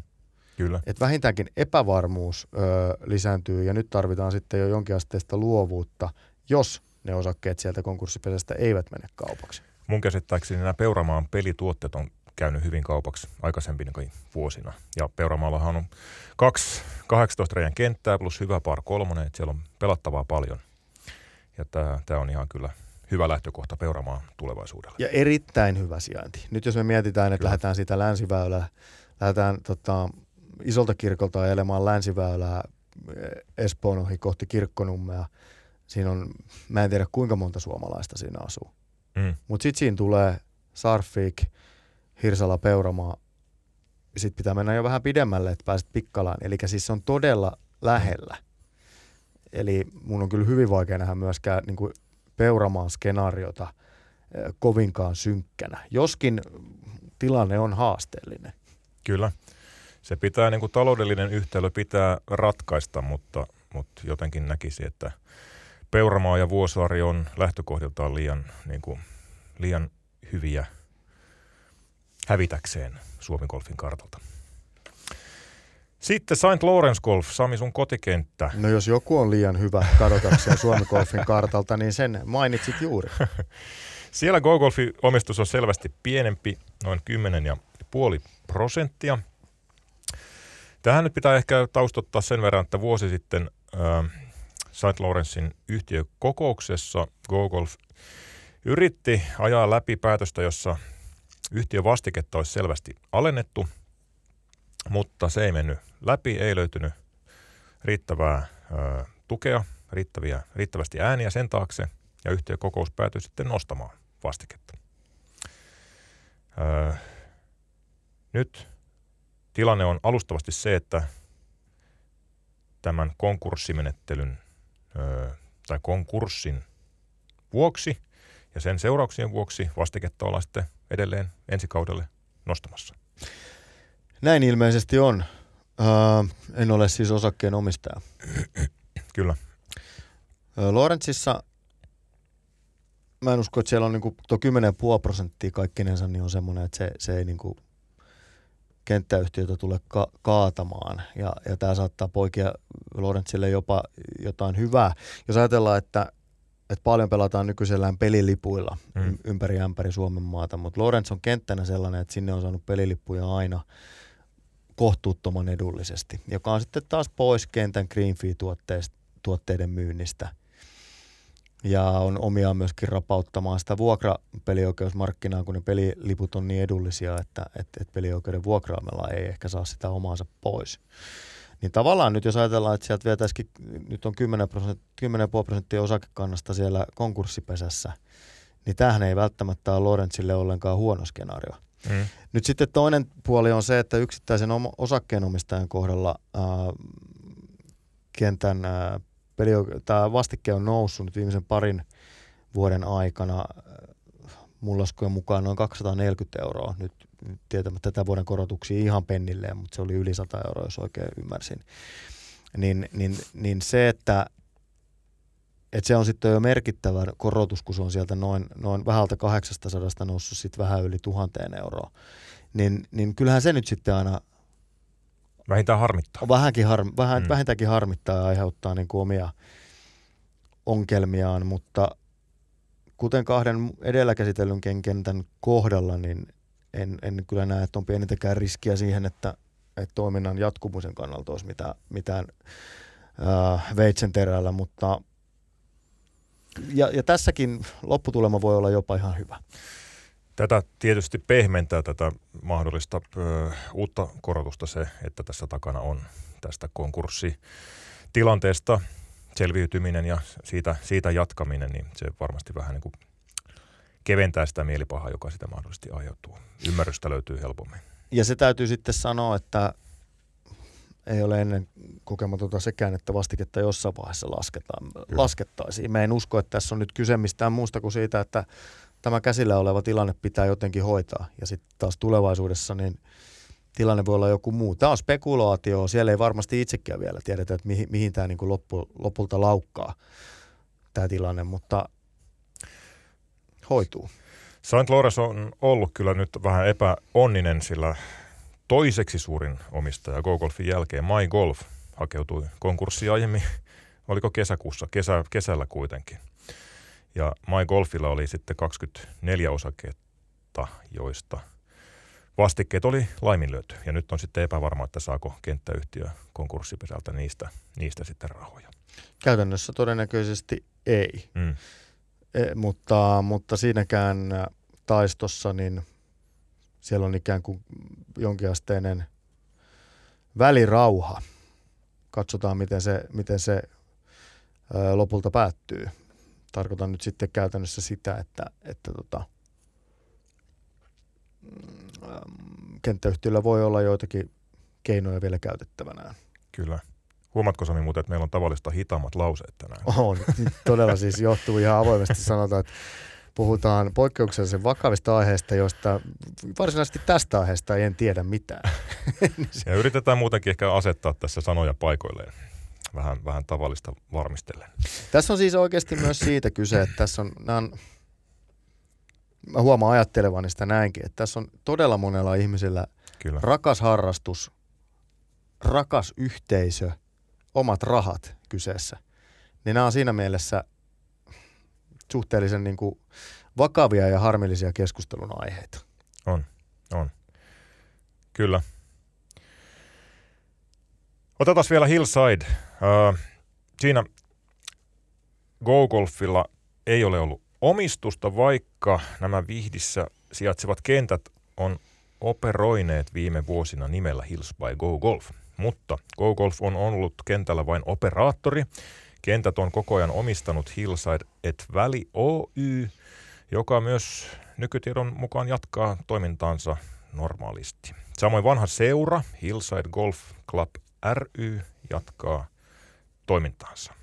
A: Kyllä.
B: Et vähintäänkin epävarmuus ö, lisääntyy ja nyt tarvitaan sitten jo jonkinasteista luovuutta, jos ne osakkeet sieltä konkurssipesästä eivät mene kaupaksi.
A: Mun käsittääkseni nämä Peuramaan pelituotteet on käynyt hyvin kaupaksi aikaisempina vuosina. Ja Peuramaallahan on kaksi 18 reijän kenttää plus hyvä par kolmonen, että siellä on pelattavaa paljon. Ja tämä on ihan kyllä hyvä lähtökohta Peuramaan tulevaisuudelle.
B: Ja erittäin hyvä sijainti. Nyt jos me mietitään, että kyllä. lähdetään siitä länsiväylää, lähdetään tota, isolta kirkolta ajelemaan länsiväylää eh, Espoon ohi kohti Kirkkonummea. Siinä on, mä en tiedä kuinka monta suomalaista siinä asuu. Mm. Mutta sitten siinä tulee Sarfik, Hirsala, Peuramaa. Sitten pitää mennä jo vähän pidemmälle, että pääset Pikkalaan. Eli siis se on todella lähellä. Eli mun on kyllä hyvin vaikea nähdä myöskään niin kuin Peuramaan skenaariota kovinkaan synkkänä. Joskin tilanne on haasteellinen.
A: Kyllä se pitää, niin kuin taloudellinen yhtälö pitää ratkaista, mutta, mutta jotenkin näkisi, että Peuramaa ja Vuosaari on lähtökohdiltaan liian, niin kuin, liian hyviä hävitäkseen Suomen golfin kartalta. Sitten St. Lawrence Golf, Sami sun kotikenttä.
B: No jos joku on liian hyvä kadotakseen Suomen golfin kartalta, niin sen mainitsit juuri.
A: Siellä Go-Golfin omistus on selvästi pienempi, noin 10,5 prosenttia. Tähän nyt pitää ehkä taustottaa sen verran, että vuosi sitten äh, St. Lawrencein yhtiökokouksessa GoGolf yritti ajaa läpi päätöstä, jossa yhtiön vastiketta olisi selvästi alennettu, mutta se ei mennyt läpi, ei löytynyt riittävää ö, tukea, riittäviä, riittävästi ääniä sen taakse, ja yhtiökokous päätyi sitten nostamaan vastiketta. Ö, nyt Tilanne on alustavasti se, että tämän konkurssimenettelyn ö, tai konkurssin vuoksi ja sen seurauksien vuoksi vastiketta ollaan sitten edelleen ensi kaudelle nostamassa.
B: Näin ilmeisesti on. Uh, en ole siis osakkeen omistaja.
A: Kyllä.
B: Lorentzissa mä en usko, että siellä on niinku, tuo 10,5 prosenttia kaikkinensa, niin on semmoinen, että se, se ei niinku kenttäyhtiötä tule ka- kaatamaan. Ja, ja tämä saattaa poikia Lorentzille jopa jotain hyvää. Jos ajatellaan, että, että paljon pelataan nykyisellään pelilipuilla mm. ympäri ämpäri Suomen maata, mutta Lorenz on kenttänä sellainen, että sinne on saanut pelilippuja aina kohtuuttoman edullisesti, joka on sitten taas pois kentän Greenfee-tuotteiden myynnistä – ja on omiaan myöskin rapauttamaan sitä vuokrapelioikeusmarkkinaa, kun ne peliliput on niin edullisia, että, että, että pelioikeuden vuokraamella ei ehkä saa sitä omaansa pois. Niin tavallaan nyt jos ajatellaan, että sieltä vietäisikin, nyt on 10, prosent, 10 prosenttia osakekannasta siellä konkurssipesässä, niin tämähän ei välttämättä ole Lorentzille ollenkaan huono skenaario. Mm. Nyt sitten toinen puoli on se, että yksittäisen osakkeenomistajan kohdalla ää, kentän ää, peli, tämä vastike on noussut nyt viimeisen parin vuoden aikana laskujen mukaan noin 240 euroa. Nyt tietämättä tätä vuoden korotuksia ihan pennilleen, mutta se oli yli 100 euroa, jos oikein ymmärsin. Niin, niin, niin se, että, että se on sitten jo merkittävä korotus, kun se on sieltä noin, noin vähältä 800 noussut sitten vähän yli tuhanteen euroa, niin, niin kyllähän se nyt sitten aina
A: Vähintään harmittaa.
B: vähänkin har, vähän, mm. vähintäänkin harmittaa ja aiheuttaa niin kuin omia ongelmiaan, mutta kuten kahden edellä käsitellyn kentän kohdalla, niin en, en kyllä näe, että on pienintäkään riskiä siihen, että, että toiminnan jatkumisen kannalta olisi mitään, mitään äh, veitsen terällä, mutta ja, ja tässäkin lopputulema voi olla jopa ihan hyvä.
A: Tätä tietysti pehmentää tätä mahdollista ö, uutta korotusta se, että tässä takana on tästä konkurssitilanteesta selviytyminen ja siitä, siitä jatkaminen, niin se varmasti vähän niin kuin keventää sitä mielipahaa, joka sitä mahdollisesti aiheutuu. Ymmärrystä löytyy helpommin.
B: Ja se täytyy sitten sanoa, että ei ole ennen kokematonta sekään, että vastiketta jossain vaiheessa lasketaan, laskettaisiin. Mä en usko, että tässä on nyt kyse mistään muusta kuin siitä, että tämä käsillä oleva tilanne pitää jotenkin hoitaa. Ja sitten taas tulevaisuudessa niin tilanne voi olla joku muu. Tämä on spekulaatio, siellä ei varmasti itsekään vielä tiedetä, että mihin, mihin tämä niin kuin loppu, lopulta laukkaa tämä tilanne, mutta hoituu.
A: Saint Lawrence on ollut kyllä nyt vähän epäonninen, sillä toiseksi suurin omistaja GoGolfin jälkeen, MyGolf, hakeutui konkurssiin aiemmin, oliko kesäkuussa, kesä, kesällä kuitenkin. Ja MyGolfilla oli sitten 24 osaketta, joista vastikkeet oli laiminlyöty. Ja nyt on sitten epävarma, että saako kenttäyhtiö konkurssipesältä niistä, niistä sitten rahoja.
B: Käytännössä todennäköisesti ei.
A: Mm.
B: E, mutta, mutta siinäkään taistossa niin siellä on ikään kuin jonkinasteinen välirauha. Katsotaan, miten se, miten se ö, lopulta päättyy. Tarkoitan nyt sitten käytännössä sitä, että, että tota, mm, kenttäyhtiöllä voi olla joitakin keinoja vielä käytettävänään.
A: Kyllä. Huomatko Sami muuten, että meillä on tavallista hitaammat lauseet tänään?
B: On. Todella siis johtuu ihan avoimesti sanotaan, että puhutaan poikkeuksellisen vakavista aiheista, joista varsinaisesti tästä aiheesta en tiedä mitään.
A: Ja yritetään muutenkin ehkä asettaa tässä sanoja paikoilleen vähän, vähän tavallista varmistellen.
B: Tässä on siis oikeasti myös siitä kyse, että tässä on, nämä on mä huomaan ajattelevani sitä näinkin, että tässä on todella monella ihmisellä
A: Kyllä.
B: rakas harrastus, rakas yhteisö, omat rahat kyseessä. Niin nämä on siinä mielessä suhteellisen niin kuin vakavia ja harmillisia keskustelun aiheita.
A: On, on. Kyllä. Otetaan vielä Hillside. Uh, siinä Go-Golfilla ei ole ollut omistusta, vaikka nämä Vihdissä sijaitsevat kentät on operoineet viime vuosina nimellä Hills by Go Golf. Mutta Go Golf on ollut kentällä vain operaattori. Kentät on koko ajan omistanut Hillside et Valley Oy, joka myös nykytiedon mukaan jatkaa toimintaansa normaalisti. Samoin vanha seura Hillside Golf Club ry jatkaa toimintaansa.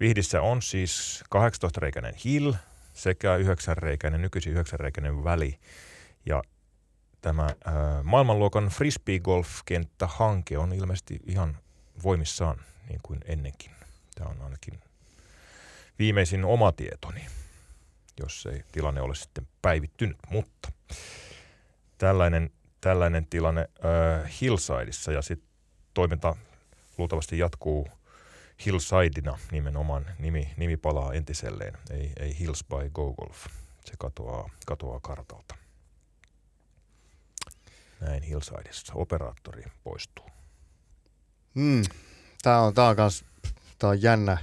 A: Vihdissä on siis 18-reikäinen hill sekä 9-reikäinen, nykyisin 9-reikäinen väli. Ja tämä äh, maailmanluokan frisbee-golf-kenttä-hanke on ilmeisesti ihan voimissaan niin kuin ennenkin. Tämä on ainakin viimeisin oma tietoni, jos ei tilanne ole sitten päivittynyt, mutta tällainen, tällainen tilanne äh, Hillsideissa ja sitten toiminta luultavasti jatkuu Hillsidena nimenomaan. Nimi, nimi palaa entiselleen, ei, ei Hills by Go Golf. Se katoaa, katoaa kartalta. Näin Hillsideissa. Operaattori poistuu.
B: Hmm. Tämä on, tää on, kans, tää on jännä,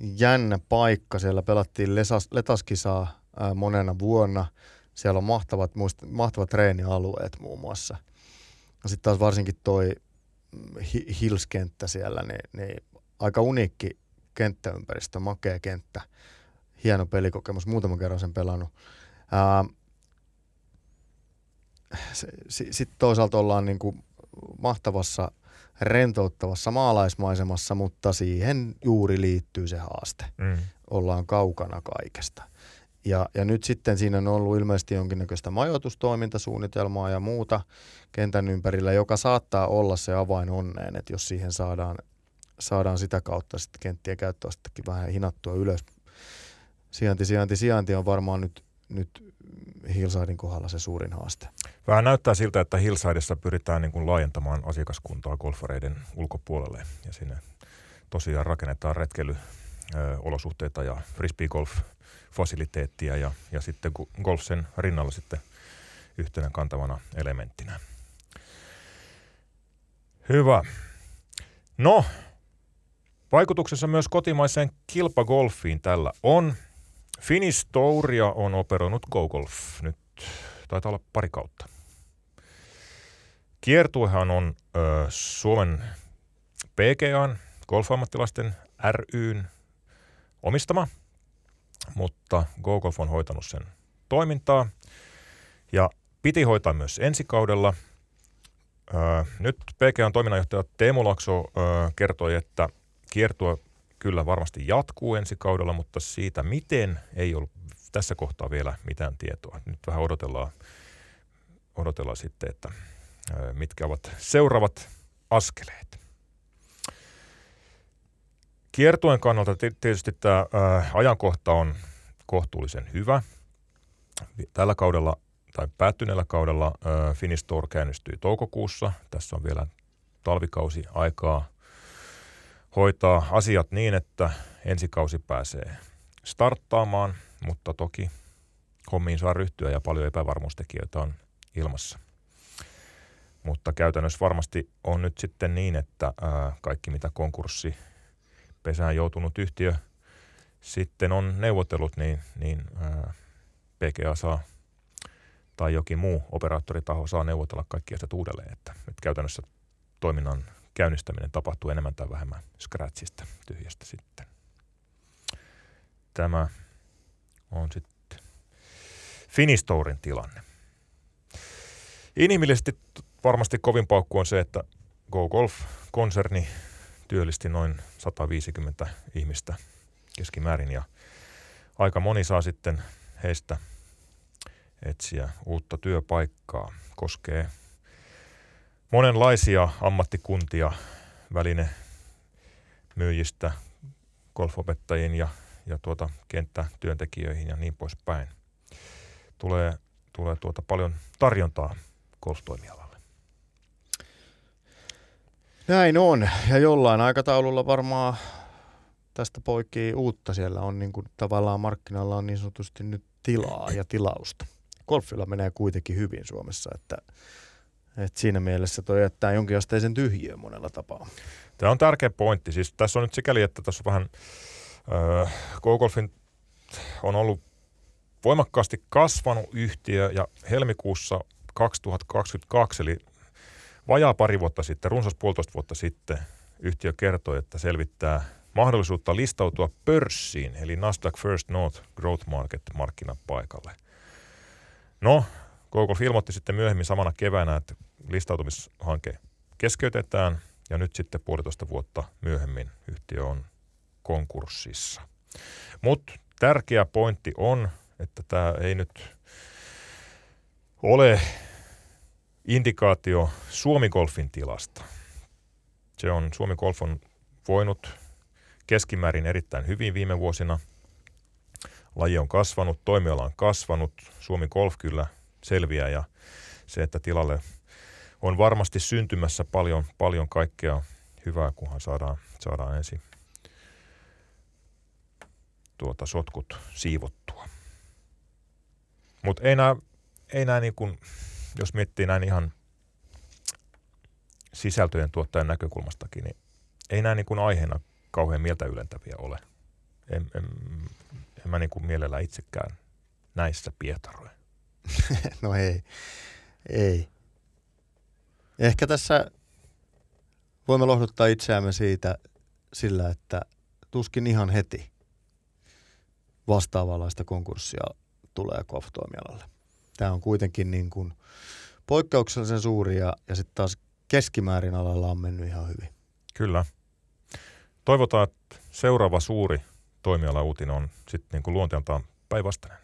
B: jännä paikka. Siellä pelattiin lesas, letaskisaa ää, monena vuonna. Siellä on mahtavat, muist, mahtavat treenialueet muun muassa. Sitten taas varsinkin toi Hills-kenttä siellä, niin, niin aika uniikki kenttäympäristö, makea kenttä, hieno pelikokemus, muutaman kerran sen pelannut. Sitten toisaalta ollaan niin kuin mahtavassa, rentouttavassa maalaismaisemassa, mutta siihen juuri liittyy se haaste. Mm. Ollaan kaukana kaikesta. Ja, ja nyt sitten siinä on ollut ilmeisesti jonkinnäköistä majoitustoimintasuunnitelmaa ja muuta kentän ympärillä, joka saattaa olla se avain onneen, että jos siihen saadaan, saadaan sitä kautta sitten kenttien käyttöastettakin vähän hinattua ylös. Sijainti, sijainti, sijainti on varmaan nyt, nyt Hillsidein kohdalla se suurin haaste.
A: Vähän näyttää siltä, että Hillsideissa pyritään niin kuin laajentamaan asiakaskuntaa golfareiden ulkopuolelle ja sinne tosiaan rakennetaan retkeilyolosuhteita ja frisbee-golf fasiliteettia ja, ja sitten golf sen rinnalla sitten yhtenä kantavana elementtinä. Hyvä. No, vaikutuksessa myös kotimaiseen kilpagolfiin tällä on. Finnish Touria on operoinut GoGolf nyt taitaa olla pari kautta. Kiertuehan on ö, Suomen PGAn, golfammattilaisten ryn omistama – mutta GoGolf on hoitanut sen toimintaa ja piti hoitaa myös ensi kaudella. Öö, nyt PGAn toiminnanjohtaja Teemu Lakso öö, kertoi, että kiertue kyllä varmasti jatkuu ensi kaudella, mutta siitä miten ei ollut tässä kohtaa vielä mitään tietoa. Nyt vähän odotellaan, odotellaan sitten, että mitkä ovat seuraavat askeleet. Kiertuen kannalta tietysti tämä ajankohta on kohtuullisen hyvä. Tällä kaudella tai päättyneellä kaudella Finnish käynnistyi toukokuussa. Tässä on vielä talvikausi aikaa hoitaa asiat niin, että ensi kausi pääsee starttaamaan, mutta toki hommiin saa ryhtyä ja paljon epävarmuustekijöitä on ilmassa. Mutta käytännössä varmasti on nyt sitten niin, että kaikki mitä konkurssi pesään joutunut yhtiö sitten on neuvotellut, niin, niin ää, PGA saa tai jokin muu operaattoritaho saa neuvotella kaikki asiat uudelleen, että, että käytännössä toiminnan käynnistäminen tapahtuu enemmän tai vähemmän scratchista, tyhjästä sitten. Tämä on sitten Finistourin tilanne. Inhimillisesti varmasti kovin paukku on se, että Go Golf-konserni työllisti noin 150 ihmistä keskimäärin ja aika moni saa sitten heistä etsiä uutta työpaikkaa. Koskee monenlaisia ammattikuntia, väline myyjistä, golfopettajiin ja, ja tuota kenttätyöntekijöihin ja niin poispäin. Tulee, tulee tuota paljon tarjontaa golftoimialalla.
B: Näin on. Ja jollain aikataululla varmaan tästä poikii uutta. Siellä on niin kuin, tavallaan markkinoilla on niin sanotusti nyt tilaa ja tilausta. Golfilla menee kuitenkin hyvin Suomessa, että, että siinä mielessä toi jättää jonkinasteisen tyhjiön monella tapaa.
A: Tämä on tärkeä pointti. Siis tässä on nyt sikäli, että tässä on vähän äh, Go-Golfin on ollut voimakkaasti kasvanut yhtiö ja helmikuussa 2022, eli Vajaa pari vuotta sitten, runsas puolitoista vuotta sitten, yhtiö kertoi, että selvittää mahdollisuutta listautua pörssiin, eli Nasdaq First North Growth Market markkinapaikalle. No, Google ilmoitti sitten myöhemmin samana keväänä, että listautumishanke keskeytetään ja nyt sitten puolitoista vuotta myöhemmin yhtiö on konkurssissa. Mutta tärkeä pointti on, että tämä ei nyt ole indikaatio Suomi Golfin tilasta. Se on, Suomi Golf on voinut keskimäärin erittäin hyvin viime vuosina. Laji on kasvanut, toimiala on kasvanut, Suomi Golf kyllä selviää ja se, että tilalle on varmasti syntymässä paljon, paljon kaikkea hyvää, kunhan saadaan, saadaan ensin tuota sotkut siivottua. Mutta ei nämä ei nää niin kuin jos miettii näin ihan sisältöjen tuottajan näkökulmastakin, niin ei näin niin kuin aiheena kauhean mieltä ylentäviä ole. En, en, en mä niin kuin mielellä itsekään näissä pietaroja.
B: no ei, ei. Ehkä tässä voimme lohduttaa itseämme siitä sillä, että tuskin ihan heti vastaavanlaista konkurssia tulee KOF-toimialalle. Tämä on kuitenkin niin kuin poikkeuksellisen suuri ja, ja sitten taas keskimäärin alalla on mennyt ihan hyvin.
A: Kyllä. Toivotaan, että seuraava suuri toimiala uutinen on sitten niin kuin luonteeltaan päinvastainen.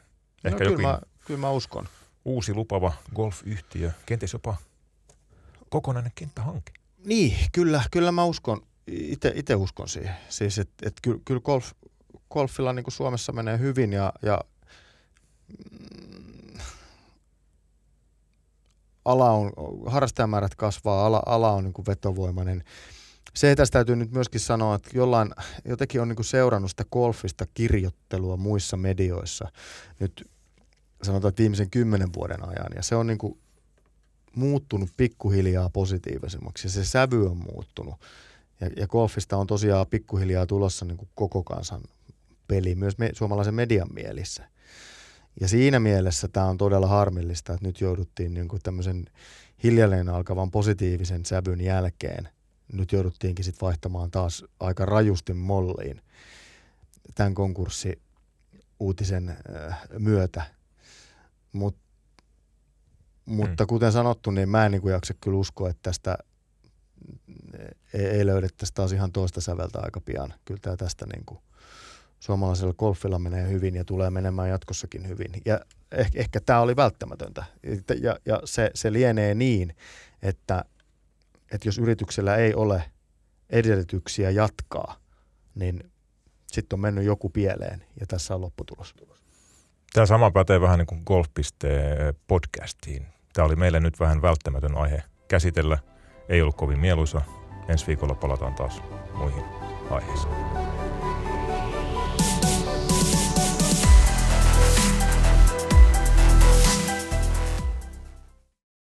B: Ehkä no, kyllä, mä, kyllä mä uskon.
A: Uusi lupava golfyhtiö, kenties jopa kokonainen kenttähanke.
B: Niin, kyllä, kyllä mä uskon, itse uskon siihen. Siis, että et kyllä, kyllä golf, golfilla niin kuin Suomessa menee hyvin ja, ja mm, ala on, harrastajamäärät kasvaa, ala, ala on niin kuin vetovoimainen. Se tästä täytyy nyt myöskin sanoa, että jollain, jotenkin on niin kuin seurannut sitä golfista kirjoittelua muissa medioissa nyt sanotaan, viimeisen kymmenen vuoden ajan. Ja se on niin kuin muuttunut pikkuhiljaa positiivisemmaksi ja se sävy on muuttunut. Ja, ja golfista on tosiaan pikkuhiljaa tulossa niin kuin koko kansan peli myös me, suomalaisen median mielissä. Ja siinä mielessä tämä on todella harmillista, että nyt jouduttiin niin kuin tämmöisen hiljalleen alkavan positiivisen sävyn jälkeen, nyt jouduttiinkin sitten vaihtamaan taas aika rajusti molliin tämän konkurssi uutisen äh, myötä. Mut, mutta hmm. kuten sanottu, niin mä en niin kuin jaksa kyllä uskoa, että tästä ei, ei löydettäisi taas ihan toista säveltä aika pian. Kyllä tämä tästä niin kuin suomalaisella golfilla menee hyvin ja tulee menemään jatkossakin hyvin. Ja ehkä, ehkä tämä oli välttämätöntä. Ja, ja se, se lienee niin, että, että jos yrityksellä ei ole edellytyksiä jatkaa, niin sitten on mennyt joku pieleen ja tässä on lopputulos.
A: Tämä sama pätee vähän niin kuin golf.podcastiin. Tämä oli meille nyt vähän välttämätön aihe käsitellä. Ei ollut kovin mieluisa. Ensi viikolla palataan taas muihin aiheisiin.